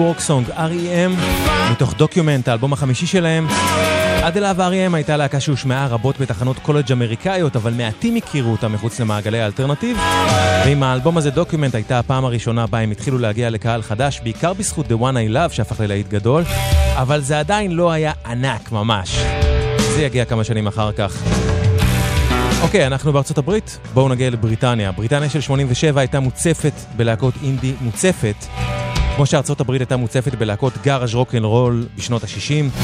Work Song, R.E.M, מתוך Document, האלבום החמישי שלהם. עד אליו R.E.M הייתה להקה שהושמעה רבות בתחנות קולג' אמריקאיות, אבל מעטים הכירו אותה מחוץ למעגלי האלטרנטיב. ועם האלבום הזה Document הייתה הפעם הראשונה בה הם התחילו להגיע לקהל חדש, בעיקר בזכות The One I Love שהפך ללהיט גדול, אבל זה עדיין לא היה ענק ממש. זה יגיע כמה שנים אחר כך. אוקיי, אנחנו בארצות הברית, בואו נגיע לבריטניה. בריטניה של 87 הייתה מוצפת בלהקות אינדי מוצפת, כמו שארצות הברית הייתה מוצפת בלהקות גאראז' רוקנרול בשנות ה-60.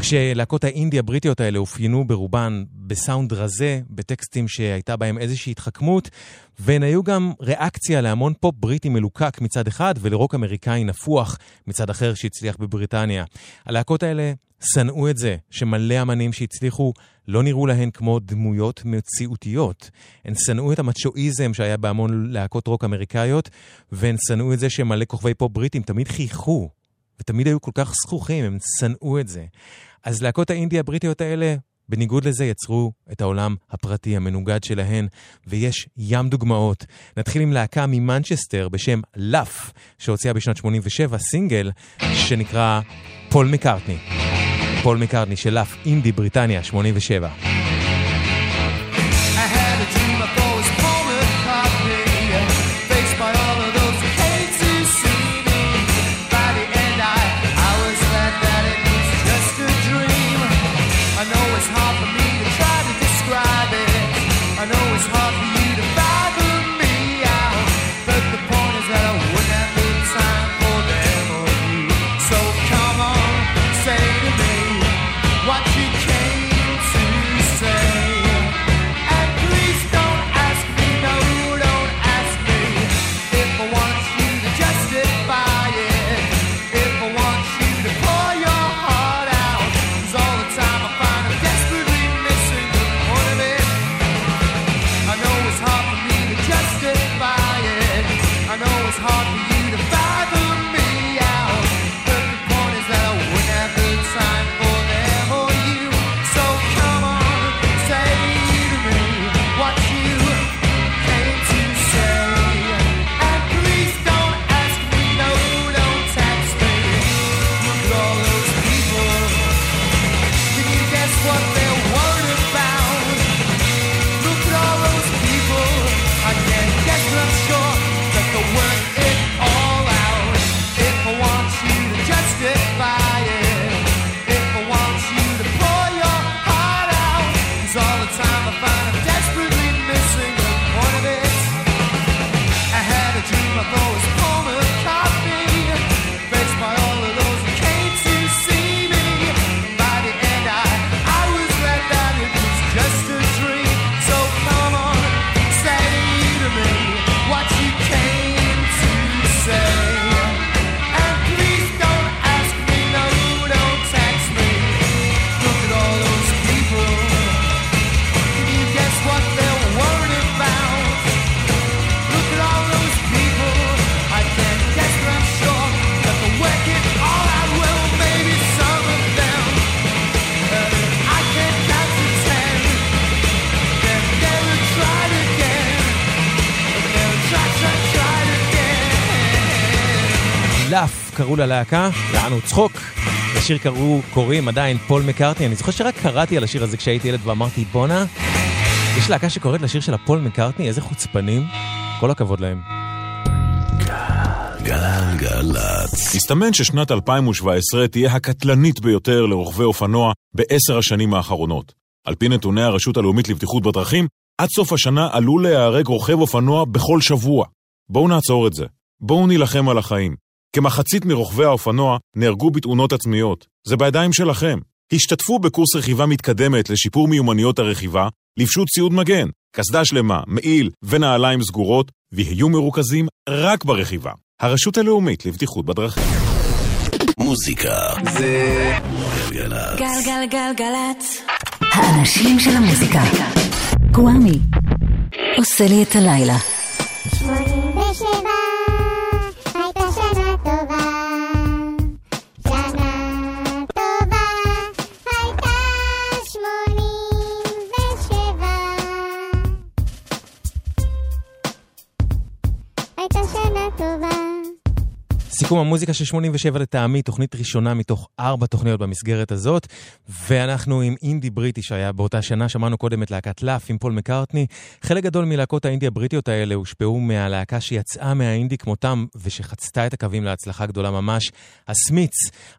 כשלהקות האינדי הבריטיות האלה אופיינו ברובן בסאונד רזה, בטקסטים שהייתה בהם איזושהי התחכמות, והן היו גם ריאקציה להמון פופ בריטי מלוקק מצד אחד, ולרוק אמריקאי נפוח מצד אחר שהצליח בבריטניה. הלהקות האלה שנאו את זה, שמלא אמנים שהצליחו לא נראו להן כמו דמויות מציאותיות. הן שנאו את המצ'ואיזם שהיה בהמון להקות רוק אמריקאיות, והן שנאו את זה שמלא כוכבי פופ בריטים תמיד חייכו, ותמיד היו כל כך זחוחים, הם שנאו את זה. אז להקות האינדי הבריטיות האלה, בניגוד לזה, יצרו את העולם הפרטי המנוגד שלהן, ויש ים דוגמאות. נתחיל עם להקה ממנצ'סטר בשם Laugh, שהוציאה בשנת 87 סינגל שנקרא פול מקארטני. פול מקארטני של Laugh, אינדי בריטניה, 87. קראו ללהקה, יענו צחוק. לשיר קראו, קוראים עדיין פול מקארטני. אני זוכר שרק קראתי על השיר הזה כשהייתי ילד ואמרתי, בואנה, יש להקה שקוראת לשיר של הפול מקארטני, איזה חוצפנים. כל הכבוד להם. גלגלצ. מסתמן ששנת 2017 תהיה הקטלנית ביותר לרוכבי אופנוע בעשר השנים האחרונות. על פי נתוני הרשות הלאומית לבטיחות בדרכים, עד סוף השנה עלול להיהרג רוכב אופנוע בכל שבוע. בואו נעצור את זה. בואו נילחם על החיים. כמחצית מרוכבי האופנוע נהרגו בתאונות עצמיות. זה בידיים שלכם. השתתפו בקורס רכיבה מתקדמת לשיפור מיומנויות הרכיבה, לבשו ציוד מגן, קסדה שלמה, מעיל ונעליים סגורות, ויהיו מרוכזים רק ברכיבה. הרשות הלאומית לבטיחות בדרכים. מוזיקה זה גלגלצ. גלגלגלגלצ. האנשים של המוזיקה. גוואמי. עושה לי את הלילה. 87 סיכום המוזיקה של 87 לטעמי, תוכנית ראשונה מתוך ארבע תוכניות במסגרת הזאת, ואנחנו עם אינדי בריטי שהיה באותה שנה, שמענו קודם את להקת Laugh עם פול מקארטני. חלק גדול מלהקות האינדי הבריטיות האלה הושפעו מהלהקה שיצאה מהאינדי כמותם, ושחצתה את הקווים להצלחה גדולה ממש, ה Smiths,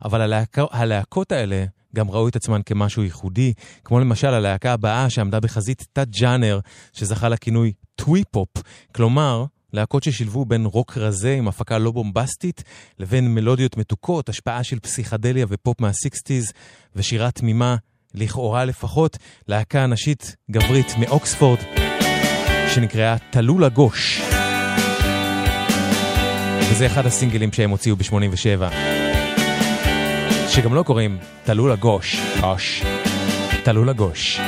אבל הלהק... הלהקות האלה... גם ראו את עצמן כמשהו ייחודי, כמו למשל הלהקה הבאה שעמדה בחזית תת-ג'אנר, שזכה לכינוי twee pop, כלומר, להקות ששילבו בין רוק רזה עם הפקה לא בומבסטית, לבין מלודיות מתוקות, השפעה של פסיכדליה ופופ מהסיקסטיז, ושירה תמימה, לכאורה לפחות, להקה נשית גברית מאוקספורד, שנקראה תלולה גוש. וזה אחד הסינגלים שהם הוציאו ב-87. שגם לא קוראים תלולה גוש, גוש, תלולה גוש.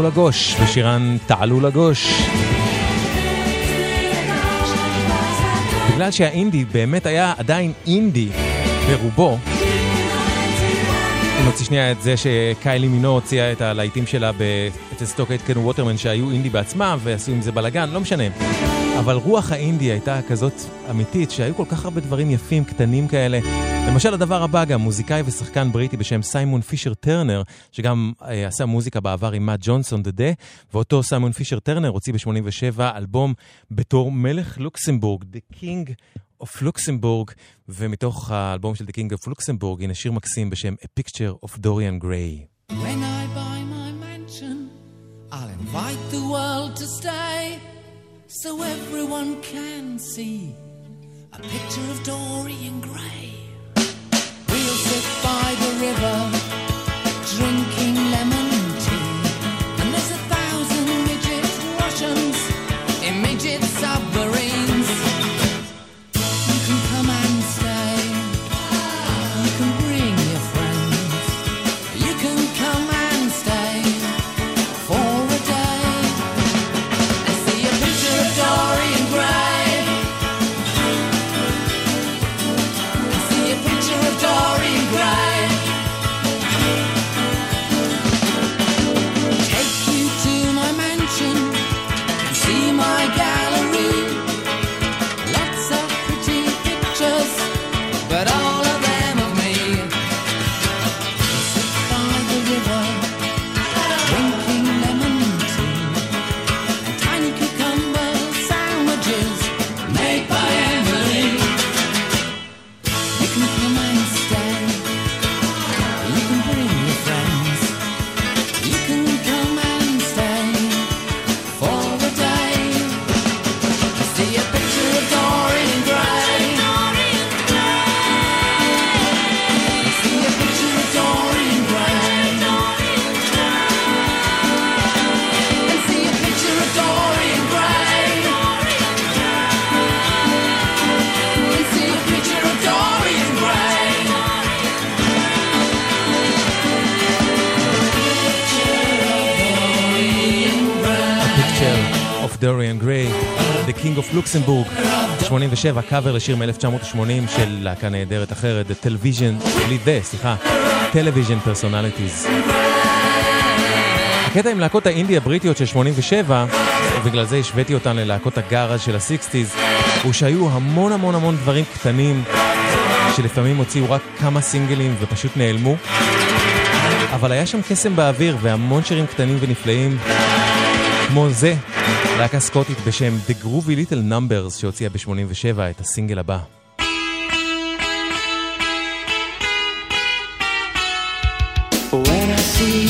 תעלו לגוש, ושירן תעלו לגוש. בגלל שהאינדי באמת היה עדיין אינדי ברובו, אם נוציא שנייה את זה שקיילי מינו הוציאה את הלהיטים שלה אצל סטוק אייטקן ווטרמן שהיו אינדי בעצמם ועשו עם זה בלאגן, לא משנה. אבל רוח האינדי הייתה כזאת אמיתית שהיו כל כך הרבה דברים יפים, קטנים כאלה. למשל הדבר הבא גם, מוזיקאי ושחקן בריטי בשם סיימון פישר טרנר, שגם אה, עשה מוזיקה בעבר עם מאט ג'ונסון דה דה, ואותו סיימון פישר טרנר הוציא ב-87 אלבום בתור מלך לוקסמבורג, The King of Luxembourg, ומתוך האלבום של The King of Luxembourg, הנה שיר מקסים בשם A Picture of Dorian Gray. When I buy my mansion, I'll invite the world to stay so everyone can see a picture of Dorian Gray. We'll sit by the river, drinking דוריאן גריי, The King of Luxembourg, 87, קאבר לשיר מ-1980 של להקה נהדרת אחרת, The Television, בלי זה, סליחה, Television Personalities. הקטע עם להקות האינדי הבריטיות של 87, ובגלל זה השוויתי אותן ללהקות הגאראז' של ה-60's, הוא שהיו המון המון המון דברים קטנים, שלפעמים הוציאו רק כמה סינגלים ופשוט נעלמו. אבל היה שם קסם באוויר והמון שירים קטנים ונפלאים, כמו זה, להקה סקוטית בשם The Groovy Little Numbers שהוציאה ב-87 את הסינגל הבא. When I see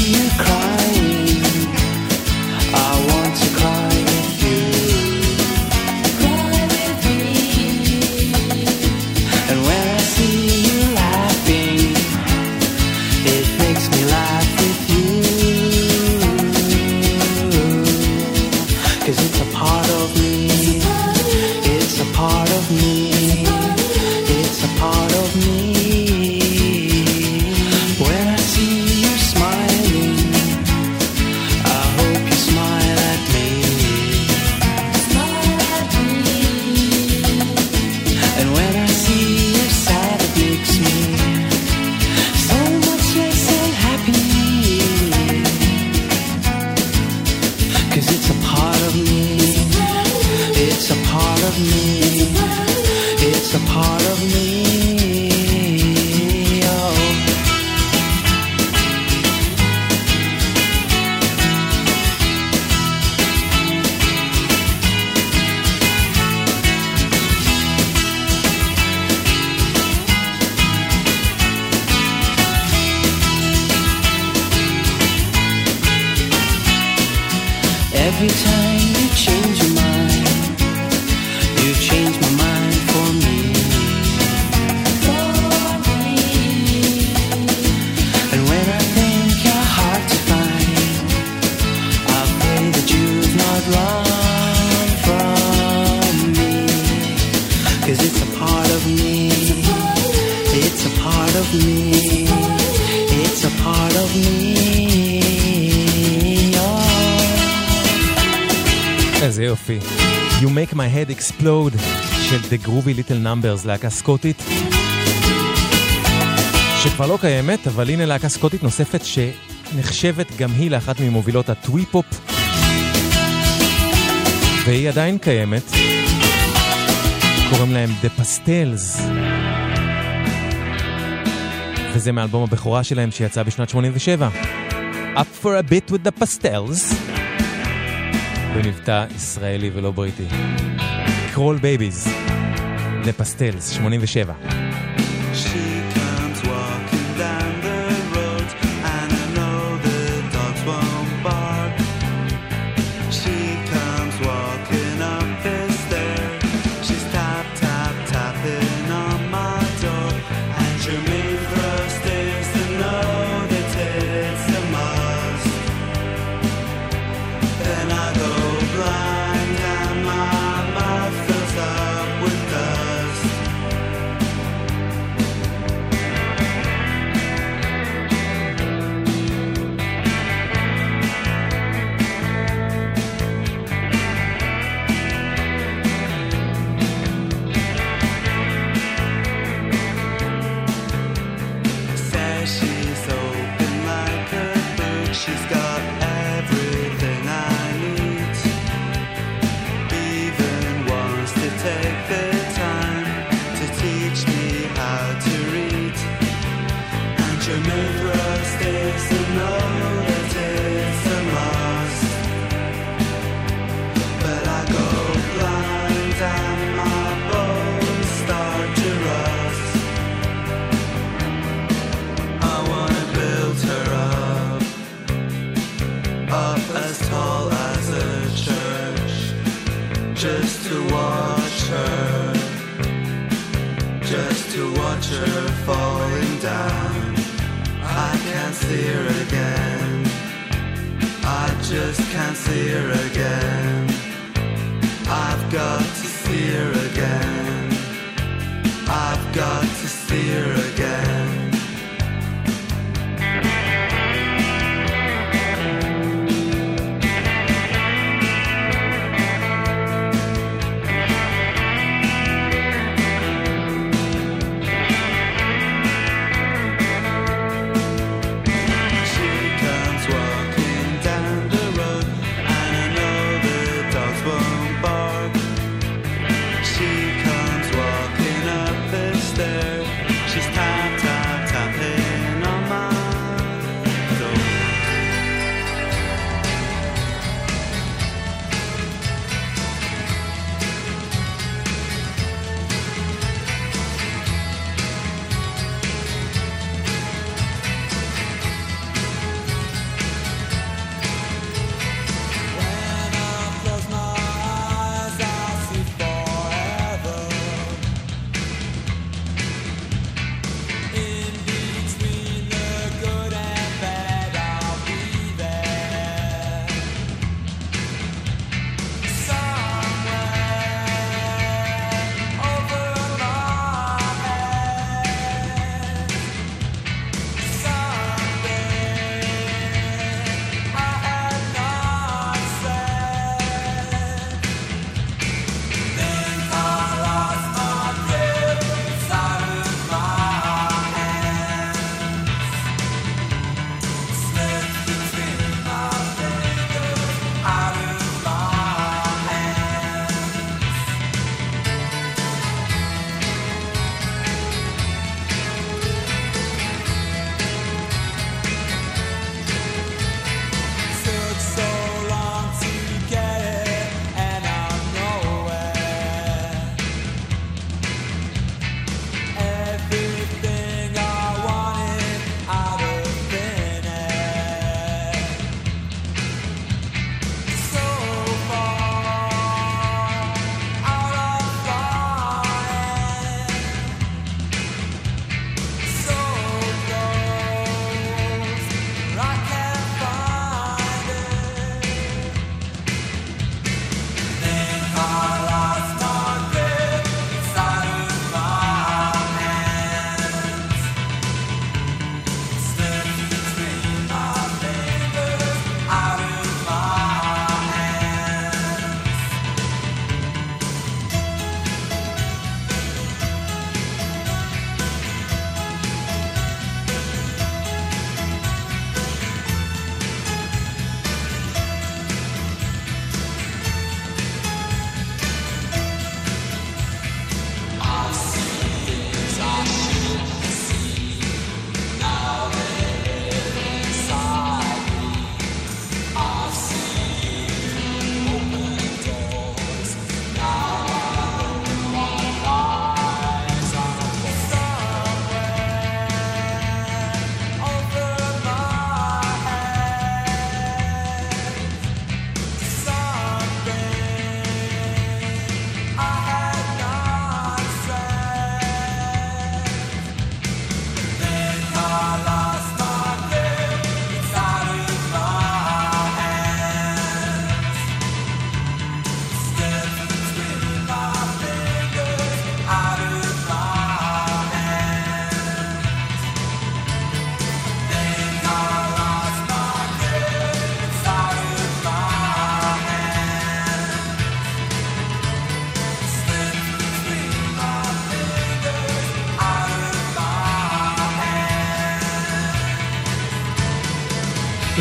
The Groovy Little Numbers, להקה סקוטית, שכבר לא קיימת, אבל הנה להקה סקוטית נוספת שנחשבת גם היא לאחת ממובילות הטווי-פופ, והיא עדיין קיימת. קוראים להם The Pastels, וזה מאלבום הבכורה שלהם שיצא בשנת 87. Up for a bit with the Pastels, במבטא ישראלי ולא בריטי. קרול בייביז. לפסטלס, 87.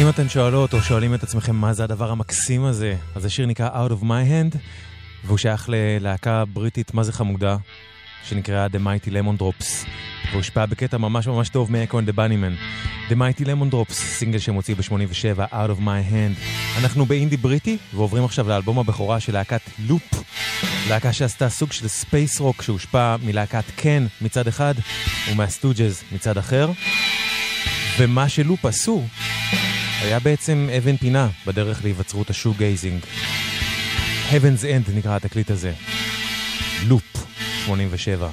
אם אתן שואלות או שואלים את עצמכם מה זה הדבר המקסים הזה, אז השיר נקרא Out of My Hand, והוא שייך ללהקה בריטית מה זה חמודה, שנקראה The Mighty Lemon Drops, והושפעה בקטע ממש ממש טוב מ-Echo and the Bunnymen. The Mighty Lemon Drops, סינגל שהם הוציאו ב-87, Out of My Hand. אנחנו באינדי בריטי, ועוברים עכשיו לאלבום הבכורה של להקת Loop, להקה שעשתה סוג של space rock שהושפע מלהקת Can מצד אחד, ומה Stooges מצד אחר. ומה ש Loop עשו, היה בעצם אבן פינה בדרך להיווצרות ה shoegazing. Heaven's End נקרא התקליט הזה. Loop, 87.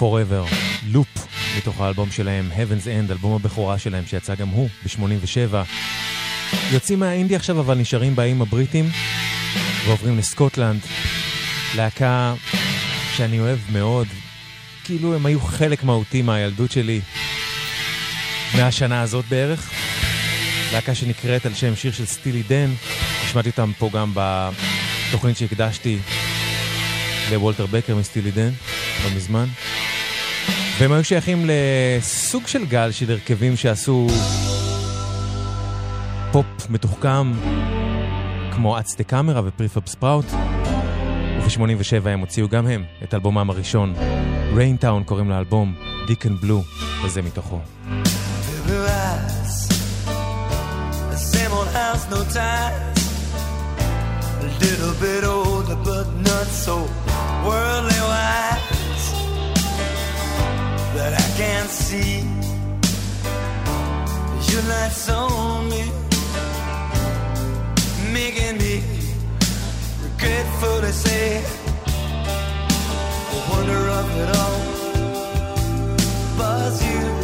Forever, לופ, מתוך האלבום שלהם, Heaven's End, אלבום הבכורה שלהם שיצא גם הוא ב-87. יוצאים מהאינדי עכשיו אבל נשארים באיים הבריטים ועוברים לסקוטלנד, להקה שאני אוהב מאוד, כאילו הם היו חלק מהותי מהילדות שלי מהשנה הזאת בערך. להקה שנקראת על שם שיר של סטילי דן, השמעתי אותם פה גם בתוכנית שהקדשתי לוולטר בקר מ Steely Dan, לא מזמן. והם היו שייכים לסוג של גל של הרכבים שעשו פופ מתוחכם, כמו Aztec Camera ו Prefab Sprout, וב-87 הם הוציאו גם הם את אלבומם הראשון. Raintown קוראים לאלבום, Deacon Blue, וזה מתוכו. Little bit older, but not so worldly wise. That I can't see your lights on me, making me regretful to say. The wonder of it all was you.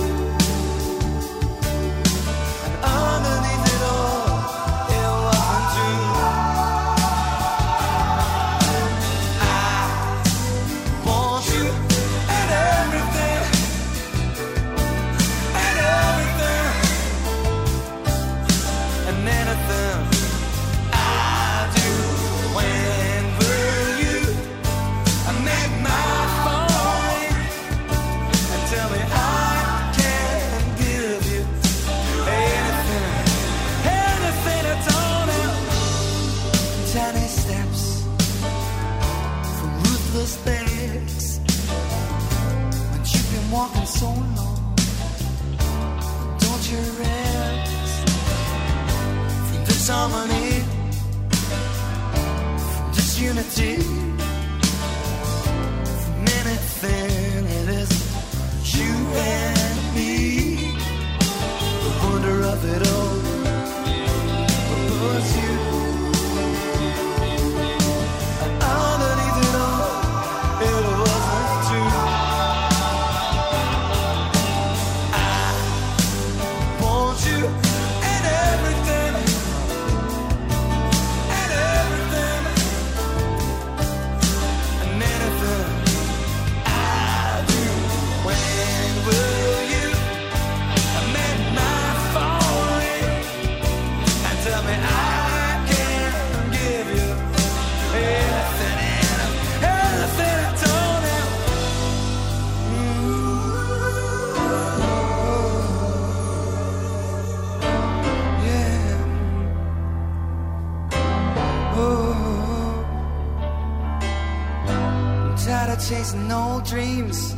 Chasing old dreams.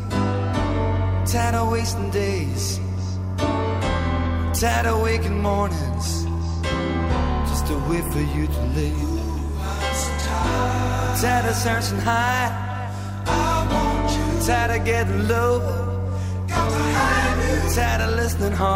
Tired of wasting days. Tired of waking mornings. Just to wait for you to leave. Tired of searching high. Tired of getting low. Tired of listening hard.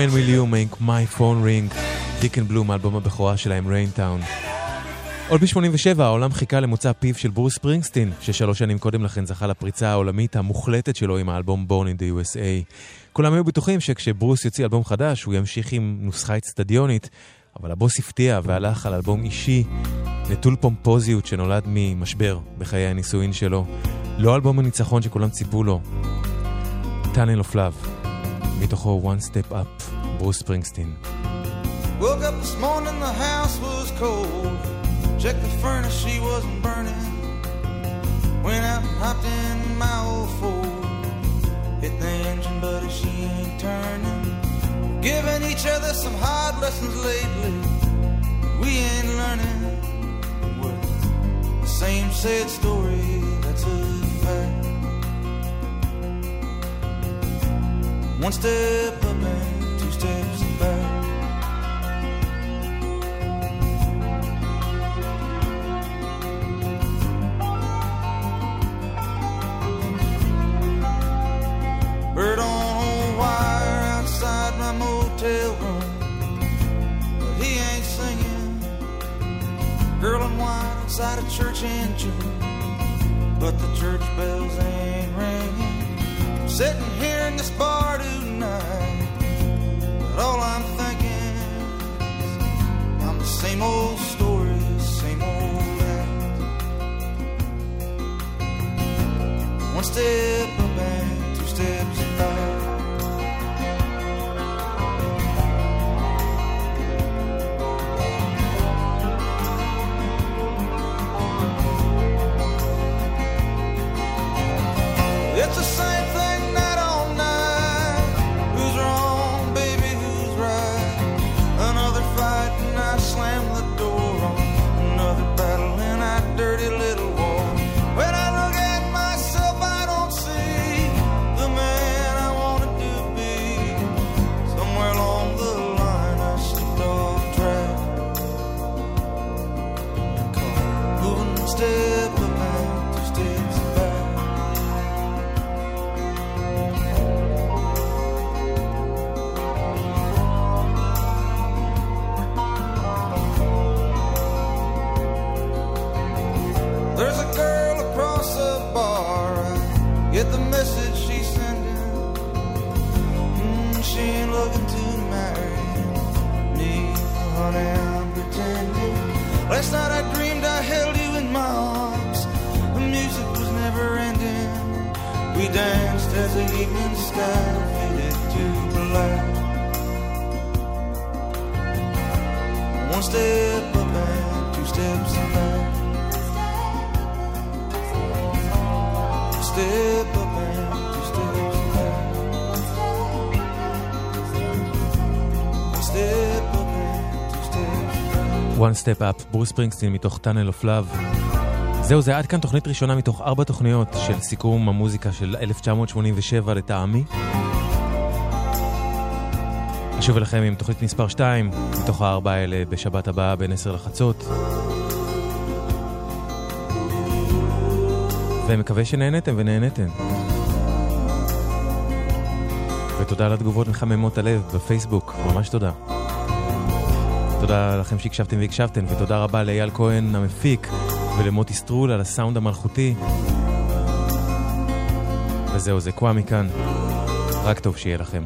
When will you make my phone ring? Deacon Blue, האלבום הבכורה שלהם, Raintown. עוד ב-87 העולם חיכה למוצא פיו של ברוס ספרינגסטין, ששלוש שנים קודם לכן זכה לפריצה העולמית המוחלטת שלו עם האלבום Born in the USA. כולם היו בטוחים שכשברוס יוציא אלבום חדש הוא ימשיך עם נוסחה אצטדיונית, אבל הבוס הפתיע והלך על אלבום אישי, נטול פומפוזיות שנולד ממשבר בחיי הנישואין שלו. לא אלבום הניצחון שכולם ציפו לו, Tunnel of Love, מתוכו One Step Up, ברוס ספרינגסטין. Woke up this morning, the house was cold. Checked the furnace, she wasn't burning. Went out and hopped in my old Ford. Hit the engine, but she ain't turning. Giving each other some hard lessons lately. We ain't learning. Well, the same sad story, that's a One step up and two steps back. Bird on a wire outside my motel room. But he ain't singing. Girl in white outside a church in June. But the church bells ain't ringing. Sitting here in this bar tonight. But all I'm thinking is I'm the same old story, same old act. One step One Step Up, ברוס ספרינגסטין מתוך Tunnel of Love. זהו זה, עד כאן תוכנית ראשונה מתוך ארבע תוכניות של סיכום המוזיקה של 1987 לטעמי. אשוב אליכם עם תוכנית מספר 2, מתוך הארבע האלה בשבת הבאה בין 10 לחצות. ומקווה שנהנתם ונהנתם. ותודה על התגובות מחממות הלב בפייסבוק, ממש תודה. תודה לכם שהקשבתם והקשבתם, ותודה רבה לאייל כהן המפיק ולמוטי סטרול על הסאונד המלכותי. וזהו, זה קוואמי מכאן. רק טוב שיהיה לכם.